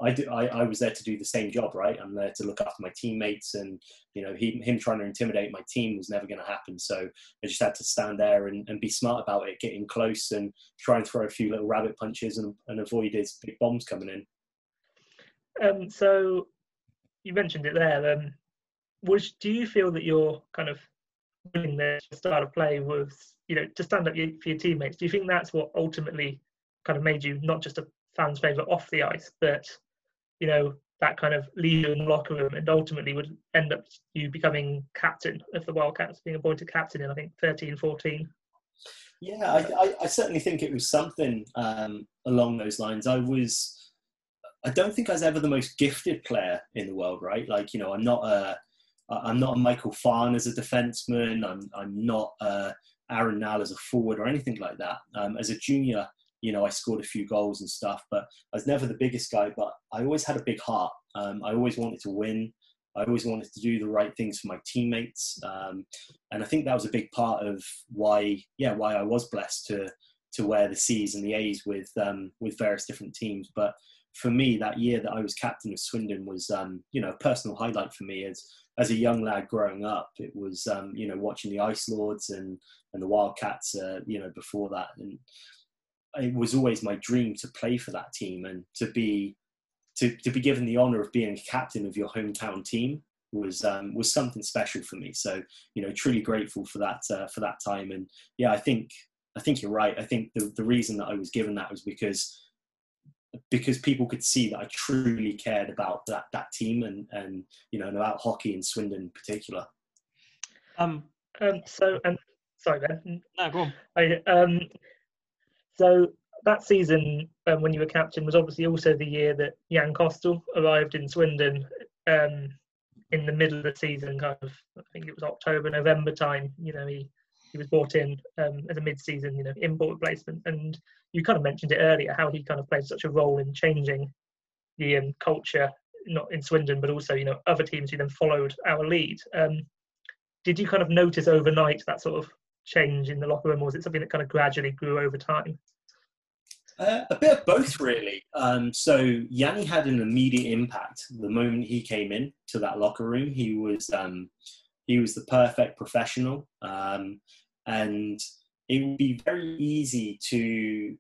B: I, do, I, I was there to do the same job, right? I'm there to look after my teammates, and you know, he, him trying to intimidate my team was never going to happen. So I just had to stand there and, and be smart about it, getting close and try and throw a few little rabbit punches and, and avoid his big bombs coming in.
C: Um, so you mentioned it there. Um, was do you feel that your kind of willingness to start a play was, you know, to stand up for your teammates? Do you think that's what ultimately kind of made you not just a fan's favourite off the ice, but you know that kind of leader in the locker room, and ultimately would end up you becoming captain of the Wildcats, being appointed captain in I think 13, 14.
B: Yeah, I, I, I certainly think it was something um, along those lines. I was. I don't think I was ever the most gifted player in the world, right? Like, you know, I'm not a, I'm not a Michael Farn as a defenseman. I'm, I'm not a Aaron Nell as a forward or anything like that. Um, as a junior, you know, I scored a few goals and stuff, but I was never the biggest guy. But I always had a big heart. Um, I always wanted to win. I always wanted to do the right things for my teammates, um, and I think that was a big part of why, yeah, why I was blessed to to wear the C's and the A's with um, with various different teams. But for me, that year that I was captain of Swindon was, um, you know, a personal highlight for me as as a young lad growing up. It was, um, you know, watching the Ice Lords and and the Wildcats, uh, you know, before that, and it was always my dream to play for that team and to be to, to be given the honor of being captain of your hometown team was um, was something special for me. So you know, truly grateful for that uh, for that time. And yeah, I think I think you're right. I think the the reason that I was given that was because because people could see that I truly cared about that that team and and you know and about hockey in Swindon in particular.
C: Um. Um. So and sorry, Ben.
A: No, go on.
C: I um so that season, um, when you were captain, was obviously also the year that Jan Kostal arrived in Swindon um, in the middle of the season, kind of, I think it was October, November time. You know, he, he was brought in um, as a mid-season, you know, import replacement. And you kind of mentioned it earlier, how he kind of played such a role in changing the um, culture, not in Swindon, but also, you know, other teams who then followed our lead. Um, did you kind of notice overnight that sort of change in the locker room, or was it something that kind of gradually grew over time?
B: Uh, a bit of both, really. Um, so Yanni had an immediate impact the moment he came in to that locker room. He was um, he was the perfect professional, um, and it would be very easy to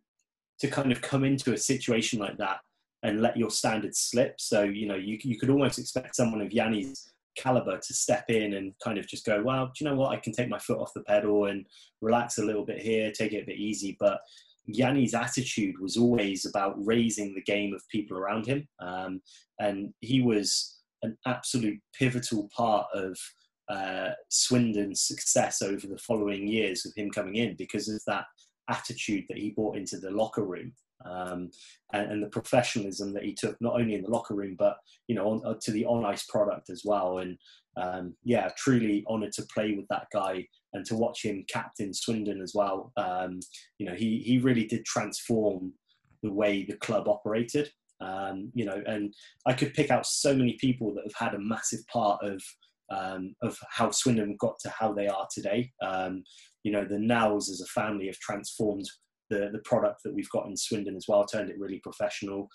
B: to kind of come into a situation like that and let your standards slip. So you know you you could almost expect someone of Yanni's caliber to step in and kind of just go, well, do you know what? I can take my foot off the pedal and relax a little bit here, take it a bit easy, but Yanni's attitude was always about raising the game of people around him. Um, and he was an absolute pivotal part of uh, Swindon's success over the following years with him coming in because of that attitude that he brought into the locker room um, and, and, the professionalism that he took not only in the locker room but you know on, uh, to the on ice product as well. And um, yeah, truly honoured to play with that guy and to watch him captain Swindon as well. Um, you know, he he really did transform the way the club operated. Um, you know, and I could pick out so many people that have had a massive part of um, of how Swindon got to how they are today. Um, you know, the Nells as a family have transformed the the product that we've got in Swindon as well, turned it really professional.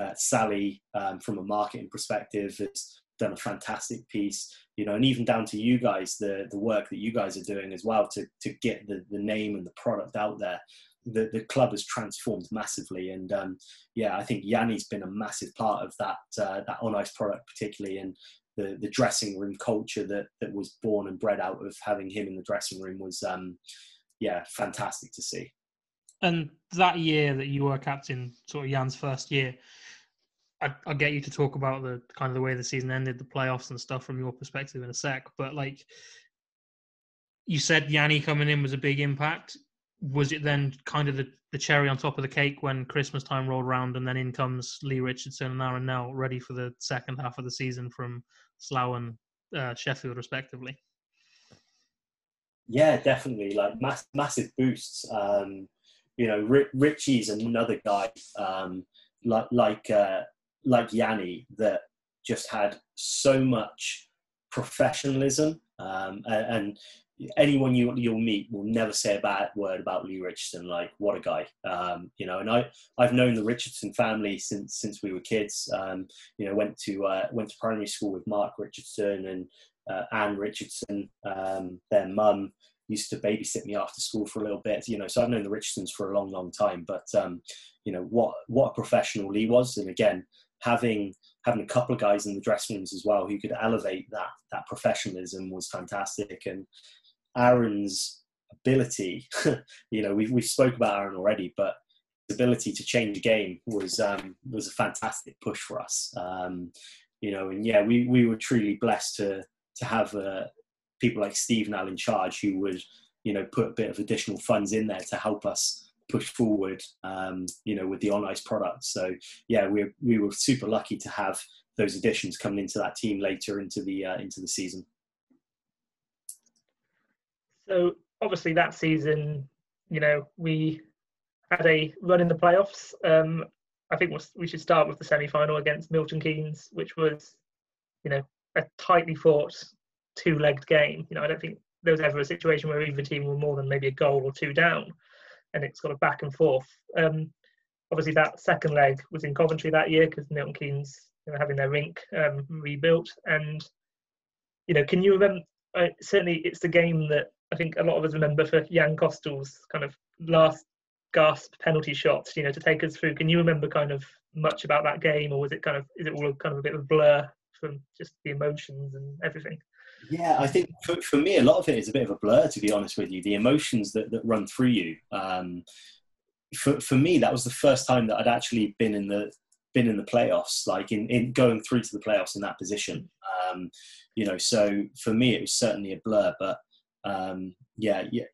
B: Uh, Sally, um, from a marketing perspective, has done a fantastic piece you know and even down to you guys the the work that you guys are doing as well to to get the the name and the product out there the the club has transformed massively and um, yeah i think yanni's been a massive part of that uh, that on ice product particularly and the the dressing room culture that that was born and bred out of having him in the dressing room was um, yeah fantastic to see
A: and that year that you were captain sort of jan's first year I, will get you to talk about the kind of the way the season ended, the playoffs and stuff from your perspective in a sec. But like you said, Yanni coming in was a big impact. Was it then kind of the, the cherry on top of the cake when Christmas time rolled around and then in comes Lee Richardson and Aaron Nell ready for the second half of the season from Slough and uh, Sheffield, respectively?
B: Yeah, definitely. Like mass, massive boosts. Um, you know, Richie's another guy um, like like uh, like Yanni that just had so much professionalism um, and, and, anyone you you'll meet will never say a bad word about Lee Richardson. Like what a guy, um, you know. And I I've known the Richardson family since since we were kids. Um, you know, went to uh, went to primary school with Mark Richardson and uh, Anne Richardson, um, their mum used to babysit me after school for a little bit, you know, so I've known the Richardsons for a long, long time. But um, you know what what a professional Lee was, and again, having having a couple of guys in the dressing rooms as well who could elevate that that professionalism was fantastic. And Aaron's ability, you know, we've we spoke about Aaron already, but his ability to change a game was um, was a fantastic push for us. Um, you know, and yeah, we we were truly blessed to to have uh, people like Steve Nell in charge who would you know put a bit of additional funds in there to help us push forward um, you know with the on ice product. So yeah we we were super lucky to have those additions coming into that team later into the uh, into the season.
C: So obviously that season you know we had a run in the playoffs. Um, I think we should start with the semi-final against Milton Keynes which was you know a tightly fought two-legged game. You know, I don't think there was ever a situation where either team were more than maybe a goal or two down, and it's sort of back and forth. Um, obviously, that second leg was in Coventry that year because Milton Keynes you know, having their rink um, rebuilt, and you know, can you remember? Uh, certainly, it's the game that I think a lot of us remember for Jan Kostal's kind of last gasp penalty shot. You know, to take us through. Can you remember kind of much about that game, or was it kind of is it all kind of a bit of a blur from just the emotions and everything?
B: Yeah, I think for, for me, a lot of it is a bit of a blur, to be honest with you. The emotions that, that run through you. Um, for, for me, that was the first time that I'd actually been in the been in the playoffs, like in, in going through to the playoffs in that position. Um, you know, so for me, it was certainly a blur. But um, yeah, yeah,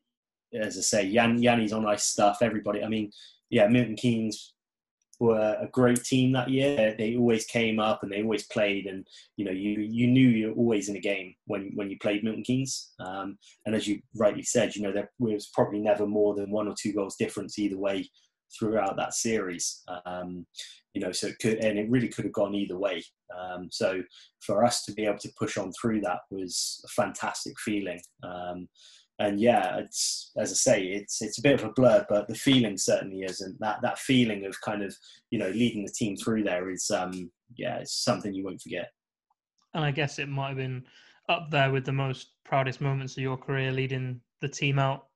B: as I say, Yan, Yanni's on ice stuff. Everybody, I mean, yeah, Milton Keynes were a great team that year. They always came up and they always played, and you know you you knew you're always in a game when when you played Milton Keynes. Um, and as you rightly said, you know there was probably never more than one or two goals difference either way throughout that series. Um, you know, so it could and it really could have gone either way. Um, so for us to be able to push on through that was a fantastic feeling. Um, and yeah, it's as I say, it's it's a bit of a blur, but the feeling certainly isn't. That that feeling of kind of you know leading the team through there is um yeah, it's something you won't forget.
A: And I guess it might have been up there with the most proudest moments of your career, leading the team out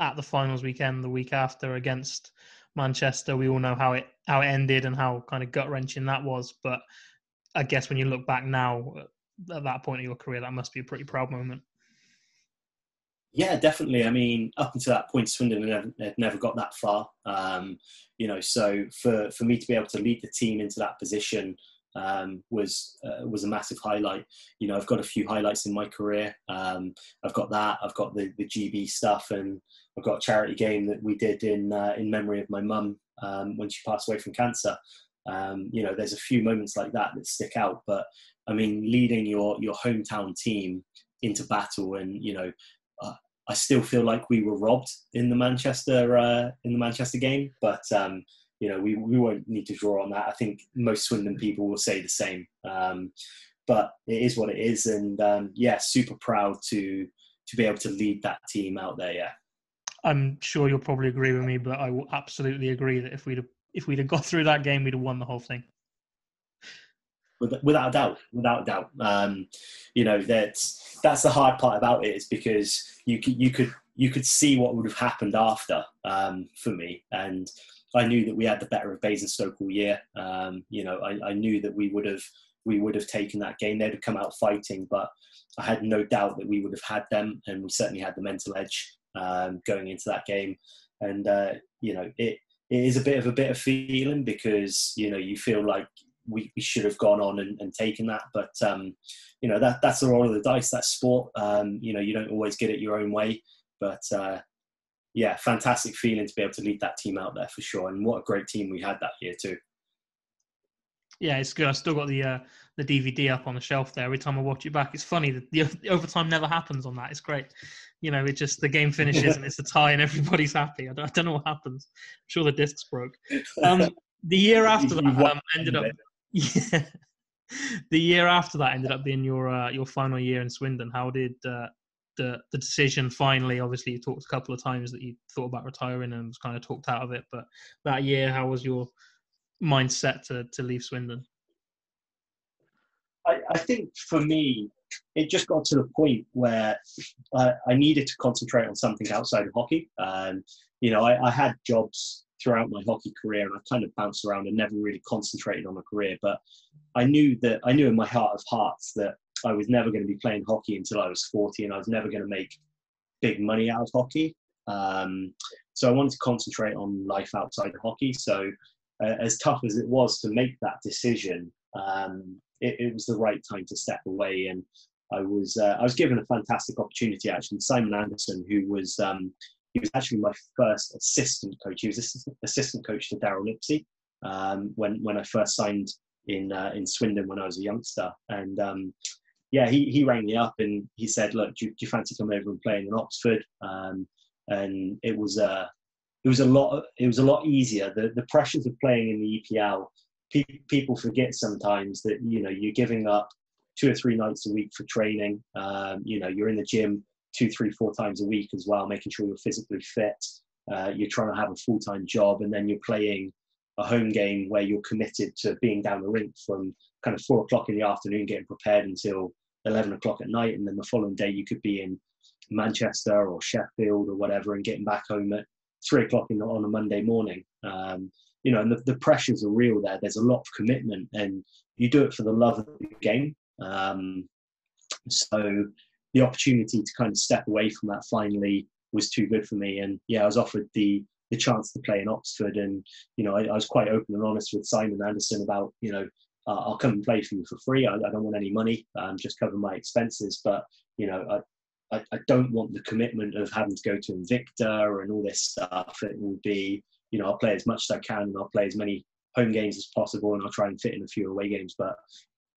A: at the finals weekend the week after against Manchester. We all know how it how it ended and how kind of gut wrenching that was. But I guess when you look back now at that point of your career, that must be a pretty proud moment.
B: Yeah, definitely. I mean, up until that point, Swindon had, had never got that far. Um, you know, so for, for me to be able to lead the team into that position um, was uh, was a massive highlight. You know, I've got a few highlights in my career. Um, I've got that. I've got the, the GB stuff, and I've got a charity game that we did in uh, in memory of my mum um, when she passed away from cancer. Um, you know, there's a few moments like that that stick out. But I mean, leading your your hometown team into battle and you know I still feel like we were robbed in the Manchester uh, in the Manchester game, but um, you know we, we won't need to draw on that. I think most Swindon people will say the same. Um, but it is what it is, and um, yeah, super proud to to be able to lead that team out there. Yeah,
A: I'm sure you'll probably agree with me, but I will absolutely agree that if we'd if we'd have got through that game, we'd have won the whole thing
B: without doubt, without doubt. Um, you know that's that's the hard part about it is because you could you could you could see what would have happened after um, for me, and I knew that we had the better of Basingstoke all year. Um, you know, I, I, knew that we would have we would have taken that game. They'd have come out fighting, but I had no doubt that we would have had them, and we certainly had the mental edge um, going into that game. And uh, you know, it it is a bit of a bitter feeling because you know you feel like we, we should have gone on and, and taken that. But um, you know that that's the roll of the dice. That's sport. Um, you know you don't always get it your own way. But uh, yeah, fantastic feeling to be able to lead that team out there for sure. And what a great team we had that year too.
A: Yeah, it's good. I still got the uh, the DVD up on the shelf there. Every time I watch it back, it's funny that the, the overtime never happens on that. It's great. You know, it just the game finishes and it's a tie and everybody's happy. I don't, I don't know what happens. I'm sure the discs broke. Um, the year after that um, ended up yeah. the year after that ended up being your uh, your final year in Swindon. How did uh, the the decision finally? Obviously, you talked a couple of times that you thought about retiring and was kind of talked out of it. But that year, how was your mindset to to leave Swindon?
B: I, I think for me, it just got to the point where I, I needed to concentrate on something outside of hockey. Um, you know, I, I, had jobs throughout my hockey career, and I kind of bounced around and never really concentrated on a career. But I knew that I knew in my heart of hearts that I was never going to be playing hockey until I was 40, and I was never going to make big money out of hockey. Um, so I wanted to concentrate on life outside of hockey. So uh, as tough as it was to make that decision, um, it, it, was the right time to step away. And I was uh, I was given a fantastic opportunity actually. Simon Anderson, who was um, he was actually my first assistant coach. He was assistant, coach to Daryl Lipsey um, when when I first signed in uh, in Swindon when I was a youngster. And um, yeah, he, he rang me up and he said, "Look, do you, do you fancy coming over and playing in Oxford?" Um, and it was a uh, it was a lot it was a lot easier. The the pressures of playing in the EPL, pe- people forget sometimes that you know you're giving up two or three nights a week for training. Um, you know, you're in the gym two, three, four times a week as well, making sure you're physically fit. Uh, you're trying to have a full time job, and then you're playing a home game where you're committed to being down the rink from kind of four o'clock in the afternoon, getting prepared until 11 o'clock at night. And then the following day, you could be in Manchester or Sheffield or whatever and getting back home at three o'clock the, on a Monday morning. Um, you know, and the, the, pressures are real there. There's a lot of commitment, and you do it for the love of the game. Um, so the opportunity to kind of step away from that finally was too good for me. And yeah, I was offered the the chance to play in Oxford. And, you know, I, I was quite open and honest with Simon Anderson about, you know, uh, I'll come and play for you for free. I, I don't want any money, um, just cover my expenses. But, you know, I, I, I, don't want the commitment of having to go to Invicta and all this stuff. It will be, you know, I'll play as much as I can and I'll play as many home games as possible and I'll try and fit in a few away games. But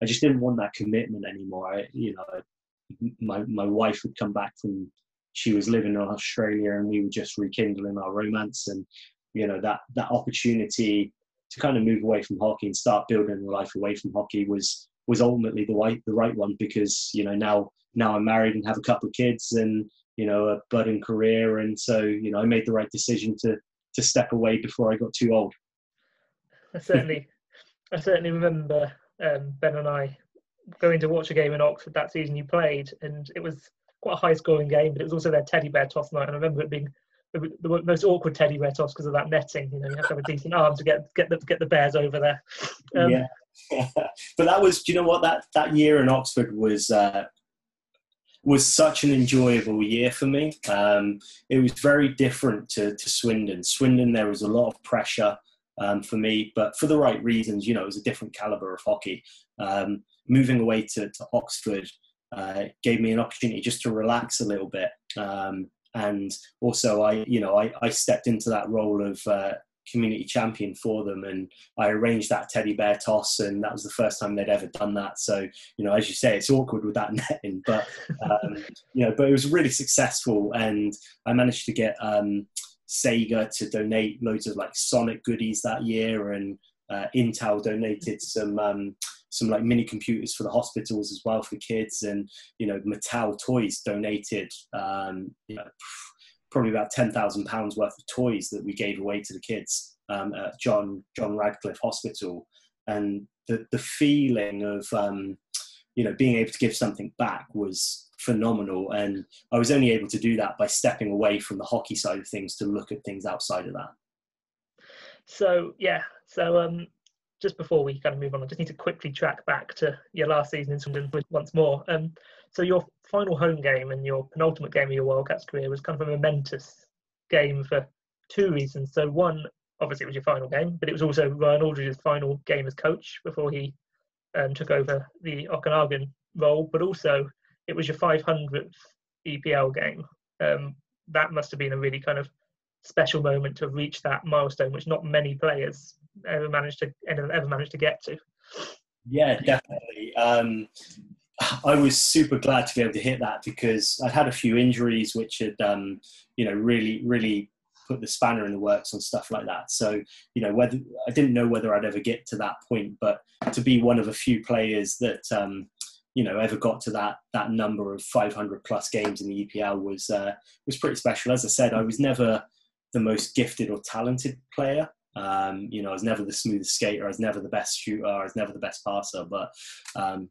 B: I just didn't want that commitment anymore. I, you know, my, my wife would come back from she was living in Australia and we were just rekindling our romance and you know that that opportunity to kind of move away from hockey and start building a life away from hockey was was ultimately the right the right one because you know now now I'm married and have a couple of kids and you know a budding career and so you know I made the right decision to to step away before I got too old.
C: I certainly I certainly remember um, Ben and I going to watch a game in Oxford that season you played and it was quite a high scoring game, but it was also their teddy bear toss night. And I remember it being the, most awkward teddy bear toss because of that netting. You know, you have to have a decent arm to get get the get the bears over there.
B: Um, yeah, but that was. Do you know what that that year in Oxford was? Uh, was such an enjoyable year for me. Um, it was very different to, to Swindon. Swindon, there was a lot of pressure um, for me, but for the right reasons. You know, it was a different caliber of hockey. Um, moving away to, to Oxford, uh, gave me an opportunity just to relax a little bit. Um, and also, I, you know, I, I stepped into that role of uh, community champion for them, and I arranged that teddy bear toss, and that was the first time they'd ever done that. So, you know, as you say, it's awkward with that netting, but um, you know, but it was really successful, and I managed to get um, Sega to donate loads of like Sonic goodies that year, and uh, Intel donated some um, some like mini computers for the hospitals as well for kids, and you know Mattel Toys donated um, you know, probably about ten thousand pounds worth of toys that we gave away to the kids um, at John John Radcliffe Hospital, and the the feeling of um, you know being able to give something back was phenomenal. And i was only able to do that by stepping away from the hockey side of things to look at things outside of that.
C: So yeah. So um just before we kind of move on, I just need to quickly track back to your last season in Swindon once more. Um, so your final home game and your penultimate game of your World Wildcats career was kind of a momentous game for two reasons. So one, obviously, it was your final game, but it was also Ryan Aldridge's final game as coach before he um, took over the Okanagan role. But also, it was your 500th EPL game. Um, that must have been a really kind of special moment to reach that milestone, which not many players ever managed to ever managed to get to.
B: Yeah, definitely. Um, I was super glad to be able to hit that because I'd had a few injuries which had, um, you know, really, really put the spanner in the works on stuff like that. So, you know, whether I didn't know whether I'd ever get to that point, but to be one of a few players that, um, you know ever got to that that number of 500 plus games in the EPL was uh, was pretty special. As I said, I was never the most gifted or talented player. Um, you know, I was never the smoothest skater. I was never the best shooter. I was never the best passer. But um,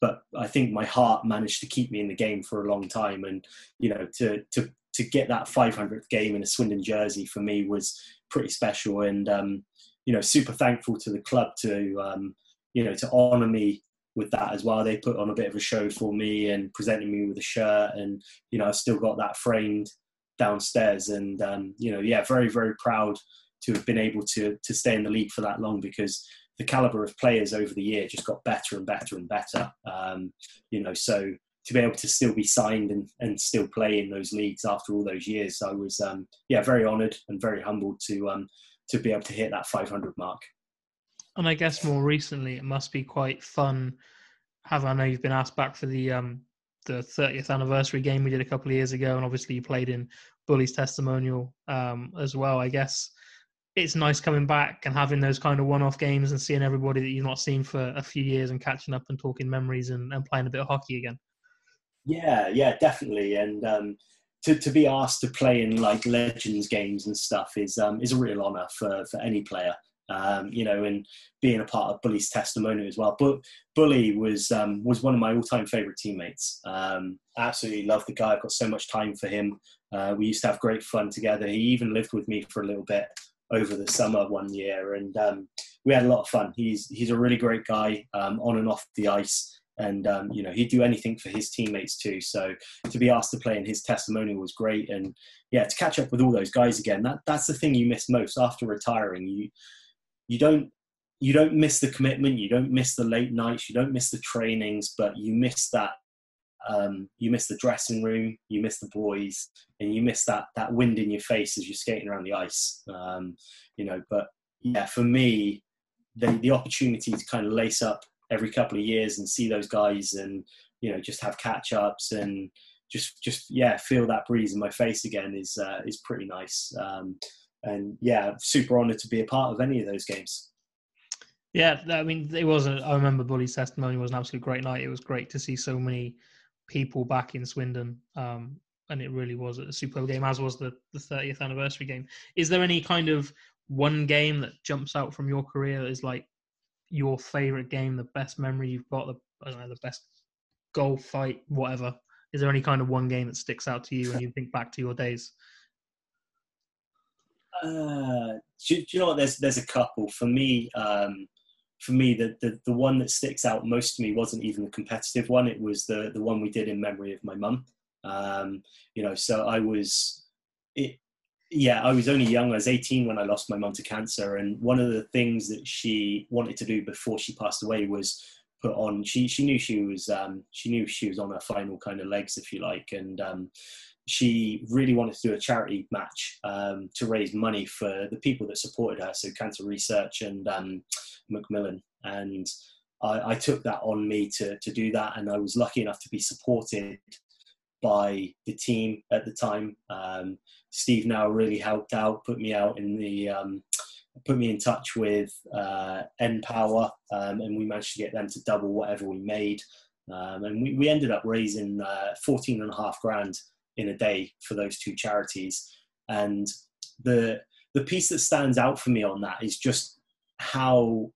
B: but I think my heart managed to keep me in the game for a long time. And you know, to to to get that 500th game in a Swindon jersey for me was pretty special. And um, you know, super thankful to the club to um, you know to honour me with that as well. They put on a bit of a show for me and presented me with a shirt, and you know, I've still got that framed downstairs. And um, you know, yeah, very very proud to have been able to to stay in the league for that long because the caliber of players over the year just got better and better and better. Um, you know, so to be able to still be signed and, and still play in those leagues after all those years, I was um, yeah very honoured and very humbled to um, to be able to hit that 500 mark.
A: And I guess more recently, it must be quite fun. Have I know you've been asked back for the um, the 30th anniversary game we did a couple of years ago, and obviously you played in Bully's testimonial um, as well. I guess it's nice coming back and having those kind of one-off games and seeing everybody that you've not seen for a few years and catching up and talking memories and, and playing a bit of hockey again.
B: Yeah, yeah, definitely. And um, to, to be asked to play in like legends games and stuff is um, is a real honour for, for any player. Um, you know, and being a part of Bully's testimony as well. But Bully was um, was one of my all time favourite teammates. Um, absolutely love the guy. I've got so much time for him. Uh, we used to have great fun together. He even lived with me for a little bit over the summer one year, and um, we had a lot of fun. He's he's a really great guy um, on and off the ice, and um, you know he'd do anything for his teammates too. So to be asked to play in his testimonial was great, and yeah, to catch up with all those guys again. That that's the thing you miss most after retiring. You you don't you don't miss the commitment, you don't miss the late nights, you don't miss the trainings, but you miss that um, you miss the dressing room, you miss the boys, and you miss that that wind in your face as you're skating around the ice. Um, you know, but yeah, for me, the the opportunity to kind of lace up every couple of years and see those guys and you know just have catch ups and just just yeah feel that breeze in my face again is uh, is pretty nice. Um, and yeah, super honoured to be a part of any of those games.
A: Yeah, I mean, it was. A, I remember Bully's testimony was an absolute great night. It was great to see so many people back in Swindon. Um, and it really was a superb game, as was the, the 30th anniversary game. Is there any kind of one game that jumps out from your career that is like your favorite game, the best memory you've got, the I don't know, the best goal fight, whatever? Is there any kind of one game that sticks out to you when you think back to your days?
B: Uh, do, do, you know what? There's there's a couple for me. Um, for me, the, the, the one that sticks out most to me wasn't even the competitive one. It was the, the one we did in memory of my mum. Um, you know, so I was, it, yeah, I was only young. I was 18 when I lost my mum to cancer. And one of the things that she wanted to do before she passed away was put on, she, she knew she was, um, she knew she was on her final kind of legs, if you like. And, um, she really wanted to do a charity match um, to raise money for the people that supported her, so Cancer Research and um, Macmillan. And I, I, took that on me to, to do that, and I was lucky enough to be supported by the team at the time. Um, Steve Nell really helped out, put me out in the, um, put me in touch with uh, Power, um, and we managed to get them to double whatever we made. Um, and we, we ended up raising uh, 14 and a half grand in a day for those two charities. And the the piece that stands out for me on that is just how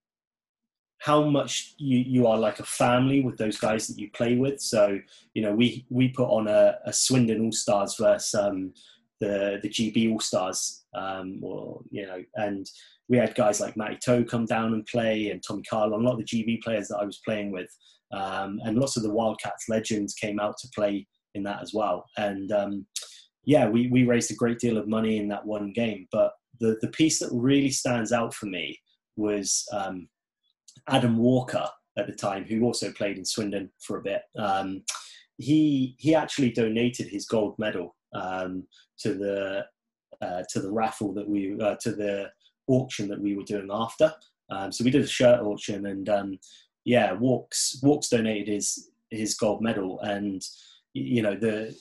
B: how much you, you are like a family with those guys that you play with. So, you know, we, we put on a, a Swindon All Stars versus um, the, the GB All Stars, um, or, you know, and we had guys like Matty Toe come down and play and Tommy Carlon, a lot of the GB players that I was playing with. Um, and lots of the Wildcats legends came out to play in that as well. And um, yeah, we, we raised a great deal of money in that one game. But the, the piece that really stands out for me was um, Adam Walker at the time, who also played in Swindon for a bit. Um, he he actually donated his gold medal um, to the uh, to the raffle that we uh, to the auction that we were doing after. Um, so we did a shirt auction, and um, yeah, Walks Walks donated his his gold medal, and you know the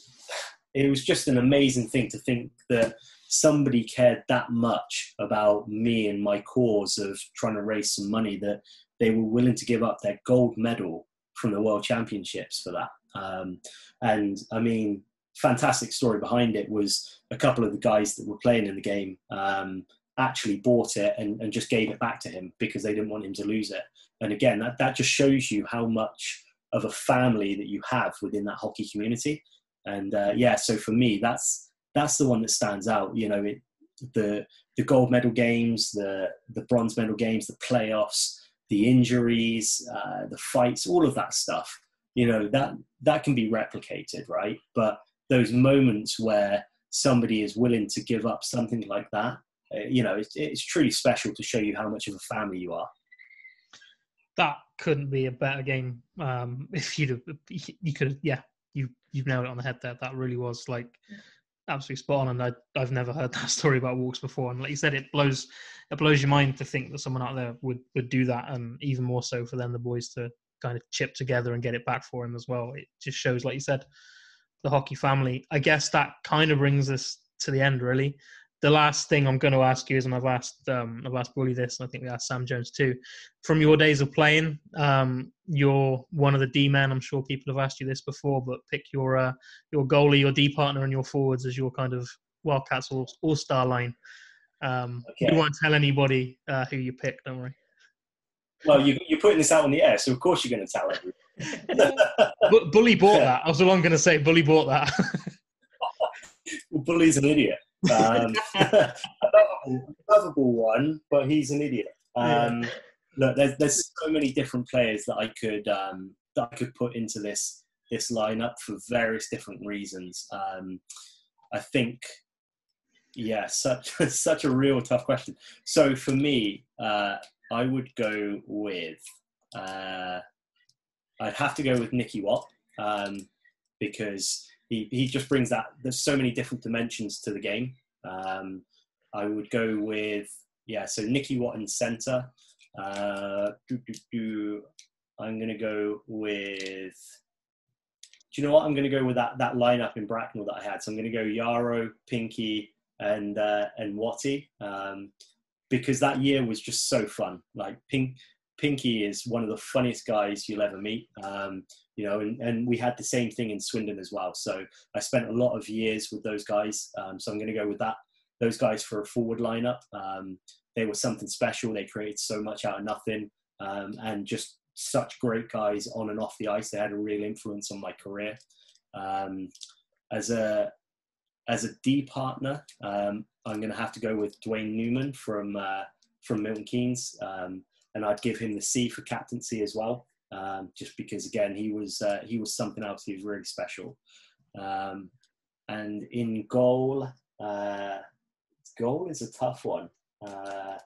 B: it was just an amazing thing to think that somebody cared that much about me and my cause of trying to raise some money that they were willing to give up their gold medal from the World Championships for that. Um, and I mean, fantastic story behind it was a couple of the guys that were playing in the game um, actually bought it and, and just gave it back to him because they didn't want him to lose it. And again, that, that just shows you how much of a family that you have within that hockey community. And uh, yeah, so for me, that's that's the one that stands out. You know, it, the the gold medal games, the the bronze medal games, the playoffs, the injuries, uh, the fights, all of that stuff. You know that that can be replicated, right? But those moments where somebody is willing to give up something like that, uh, you know, it's, it's truly special to show you how much of a family you are.
A: That couldn't be a better game. Um, if you'd you could, yeah, you you've nailed it on the head there. That really was like absolutely spot on, and I, I've never heard that story about walks before. And like you said, it blows it blows your mind to think that someone out there would would do that, and even more so for them the boys to kind of chip together and get it back for him as well. It just shows, like you said, the hockey family. I guess that kind of brings us to the end, really the last thing I'm going to ask you is, and I've asked um, I've asked Bully this, and I think we asked Sam Jones too. From your days of playing, um, you're one of the D men. I'm sure people have asked you this before, but pick your uh, your goalie, your D partner, and your forwards as your kind of Wildcats all all star line. Um, okay. You won't tell anybody uh, who you pick. Don't worry.
B: Well, you, you're putting this out on the air, so of course you're going to tell everyone.
A: but Bully bought that. I was the one going to say Bully bought that.
B: well, Bully's an idiot. Um, a lovable one, but he's an idiot. Um, yeah. Look, there's there's so many different players that I could um, that I could put into this this lineup for various different reasons. Um, I think, yeah, such such a real tough question. So for me, uh, I would go with uh, I'd have to go with Nicky Watt um, because he, he just brings that. There's so many different dimensions to the game. Um, I would go with yeah. So Nicky Watt in centre. Uh, I'm going to go with. Do you know what? I'm going to go with that that lineup in Bracknell that I had. So I'm going to go Jaro, Pinky, and uh, and Watty, um, because that year was just so fun. Like Pink, Pinky is one of the funniest guys you'll ever meet. Um, you know, and, and we had the same thing in Swindon as well. So I spent a lot of years with those guys. Um, so I'm going to go with that. Those guys for a forward lineup. Um, they were something special. They created so much out of nothing, um, and just such great guys on and off the ice. They had a real influence on my career. Um, as a as a D partner, um, I'm going to have to go with Dwayne Newman from uh, from Milton Keynes, um, and I'd give him the C for captaincy as well um, just because again he was uh, he was something else. He was really special. Um, and in goal, uh, goal is a tough one. Uh,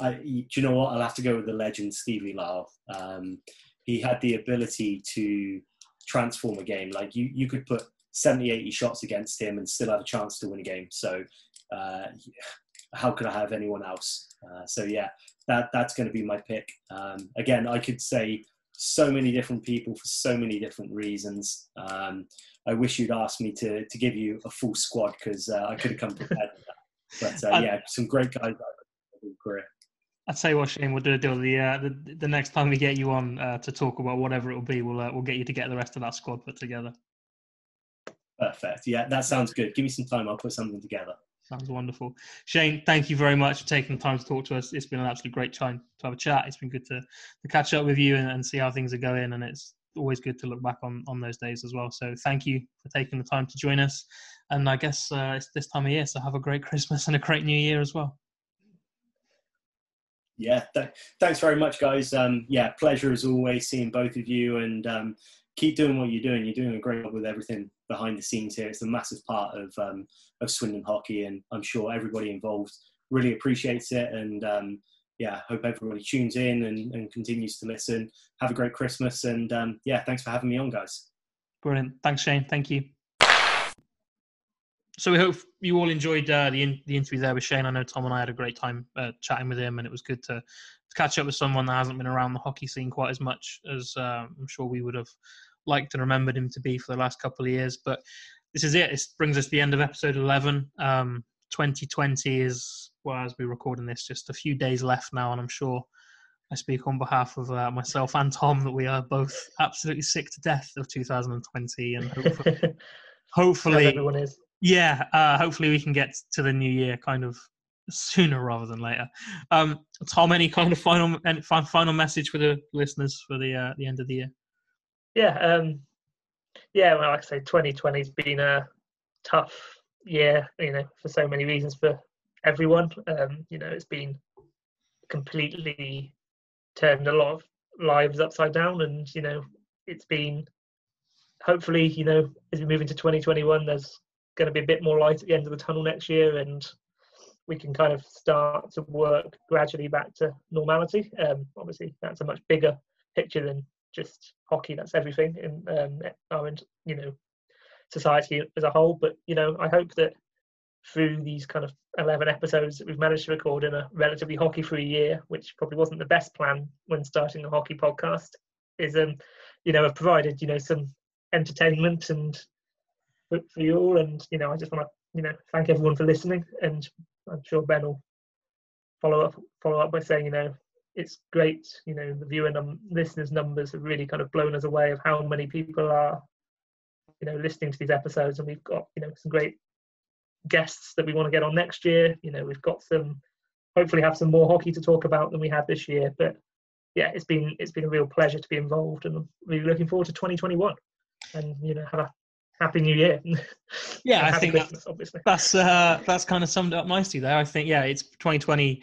B: I, do you know what? I'll have to go with the legend Stevie Lyle. Um, he had the ability to transform a game. Like you, you could put 70, 80 shots against him and still have a chance to win a game. So uh, how could I have anyone else? Uh, so yeah, that that's going to be my pick. Um, again, I could say so many different people for so many different reasons. Um, I wish you'd asked me to to give you a full squad because uh, I could have come prepared with that. But uh, yeah, some great guys career.
A: I'd say, what, Shane, we'll do a deal. The, uh, the, the next time we get you on uh, to talk about whatever it will be, we'll uh, we'll get you to get the rest of that squad put together.
B: Perfect. Yeah, that sounds good. Give me some time. I'll put something together.
A: Sounds wonderful. Shane, thank you very much for taking the time to talk to us. It's been an absolutely great time to have a chat. It's been good to, to catch up with you and, and see how things are going. And it's always good to look back on, on those days as well. So thank you for taking the time to join us. And I guess uh, it's this time of year, so have a great Christmas and a great New Year as well.
B: Yeah, th- thanks very much, guys. Um, yeah, pleasure as always seeing both of you. And um, keep doing what you're doing. You're doing a great job with everything behind the scenes here. It's a massive part of um, of Swindon hockey, and I'm sure everybody involved really appreciates it. And um, yeah, hope everybody tunes in and, and, continues to listen. Have a great Christmas, and um, yeah, thanks for having me on, guys.
A: Brilliant. Thanks, Shane. Thank you. So we hope you all enjoyed uh, the in, the interview there with Shane. I know Tom and I had a great time uh, chatting with him, and it was good to, catch up with someone that hasn't been around the hockey scene quite as much as uh, I'm sure we would have liked and remembered him to be for the last couple of years. But this is it. It brings us to the end of episode 11. Um, 2020 is, well, as we're recording this, just a few days left now, and I'm sure I speak on behalf of uh, myself and Tom that we are both absolutely sick to death of 2020, and hopefully, hopefully
C: everyone is.
A: Yeah, uh, hopefully we can get to the new year kind of sooner rather than later. Um, Tom, any kind of final any final message for the listeners for the uh, the end of the year?
C: Yeah, um, yeah. Well, like I say, 2020 has been a tough year, you know, for so many reasons for everyone. Um, you know, it's been completely turned a lot of lives upside down, and you know, it's been hopefully, you know, as we move into 2021, there's going to be a bit more light at the end of the tunnel next year, and we can kind of start to work gradually back to normality. Um, obviously, that's a much bigger picture than just hockey. That's everything in um, our, you know, society as a whole. But you know, I hope that through these kind of 11 episodes that we've managed to record in a relatively hockey-free year, which probably wasn't the best plan when starting a hockey podcast, is um, you know, have provided you know some entertainment and for, for you all. And you know, I just want to you know thank everyone for listening, and I'm sure Ben will follow up follow up by saying you know it's great. You know, the viewer num- listeners numbers have really kind of blown us away of how many people are you know listening to these episodes, and we've got you know some great guests that we want to get on next year. You know, we've got some hopefully have some more hockey to talk about than we had this year. But yeah, it's been it's been a real pleasure to be involved, and I'm really looking forward to 2021. And you know, have a happy new year.
A: Yeah, I think that's, obviously that's uh, that's kind of summed up nicely there. I think yeah, it's 2020.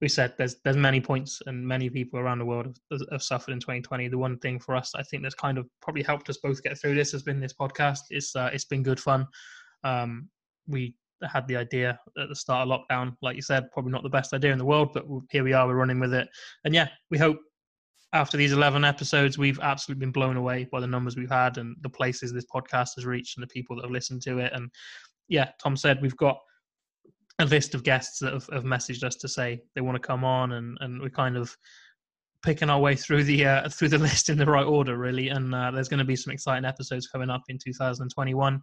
A: We said there's there's many points and many people around the world have, have suffered in 2020. The one thing for us, I think, that's kind of probably helped us both get through this has been this podcast. It's uh, it's been good fun. Um, we had the idea at the start of lockdown, like you said, probably not the best idea in the world, but here we are, we're running with it. And yeah, we hope after these 11 episodes, we've absolutely been blown away by the numbers we've had and the places this podcast has reached and the people that have listened to it. And yeah, Tom said we've got a list of guests that have, have messaged us to say they want to come on, and, and we're kind of picking our way through the uh, through the list in the right order, really. And uh, there's going to be some exciting episodes coming up in 2021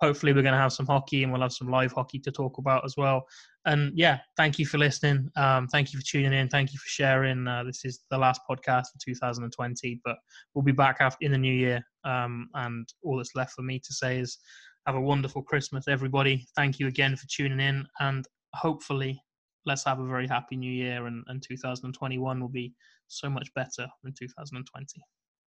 A: hopefully we're going to have some hockey and we'll have some live hockey to talk about as well. And yeah thank you for listening. Um, thank you for tuning in. Thank you for sharing. Uh, this is the last podcast for 2020 but we'll be back after in the new year. Um, and all that's left for me to say is have a wonderful christmas everybody. Thank you again for tuning in and hopefully let's have a very happy new year and, and 2021 will be so much better than 2020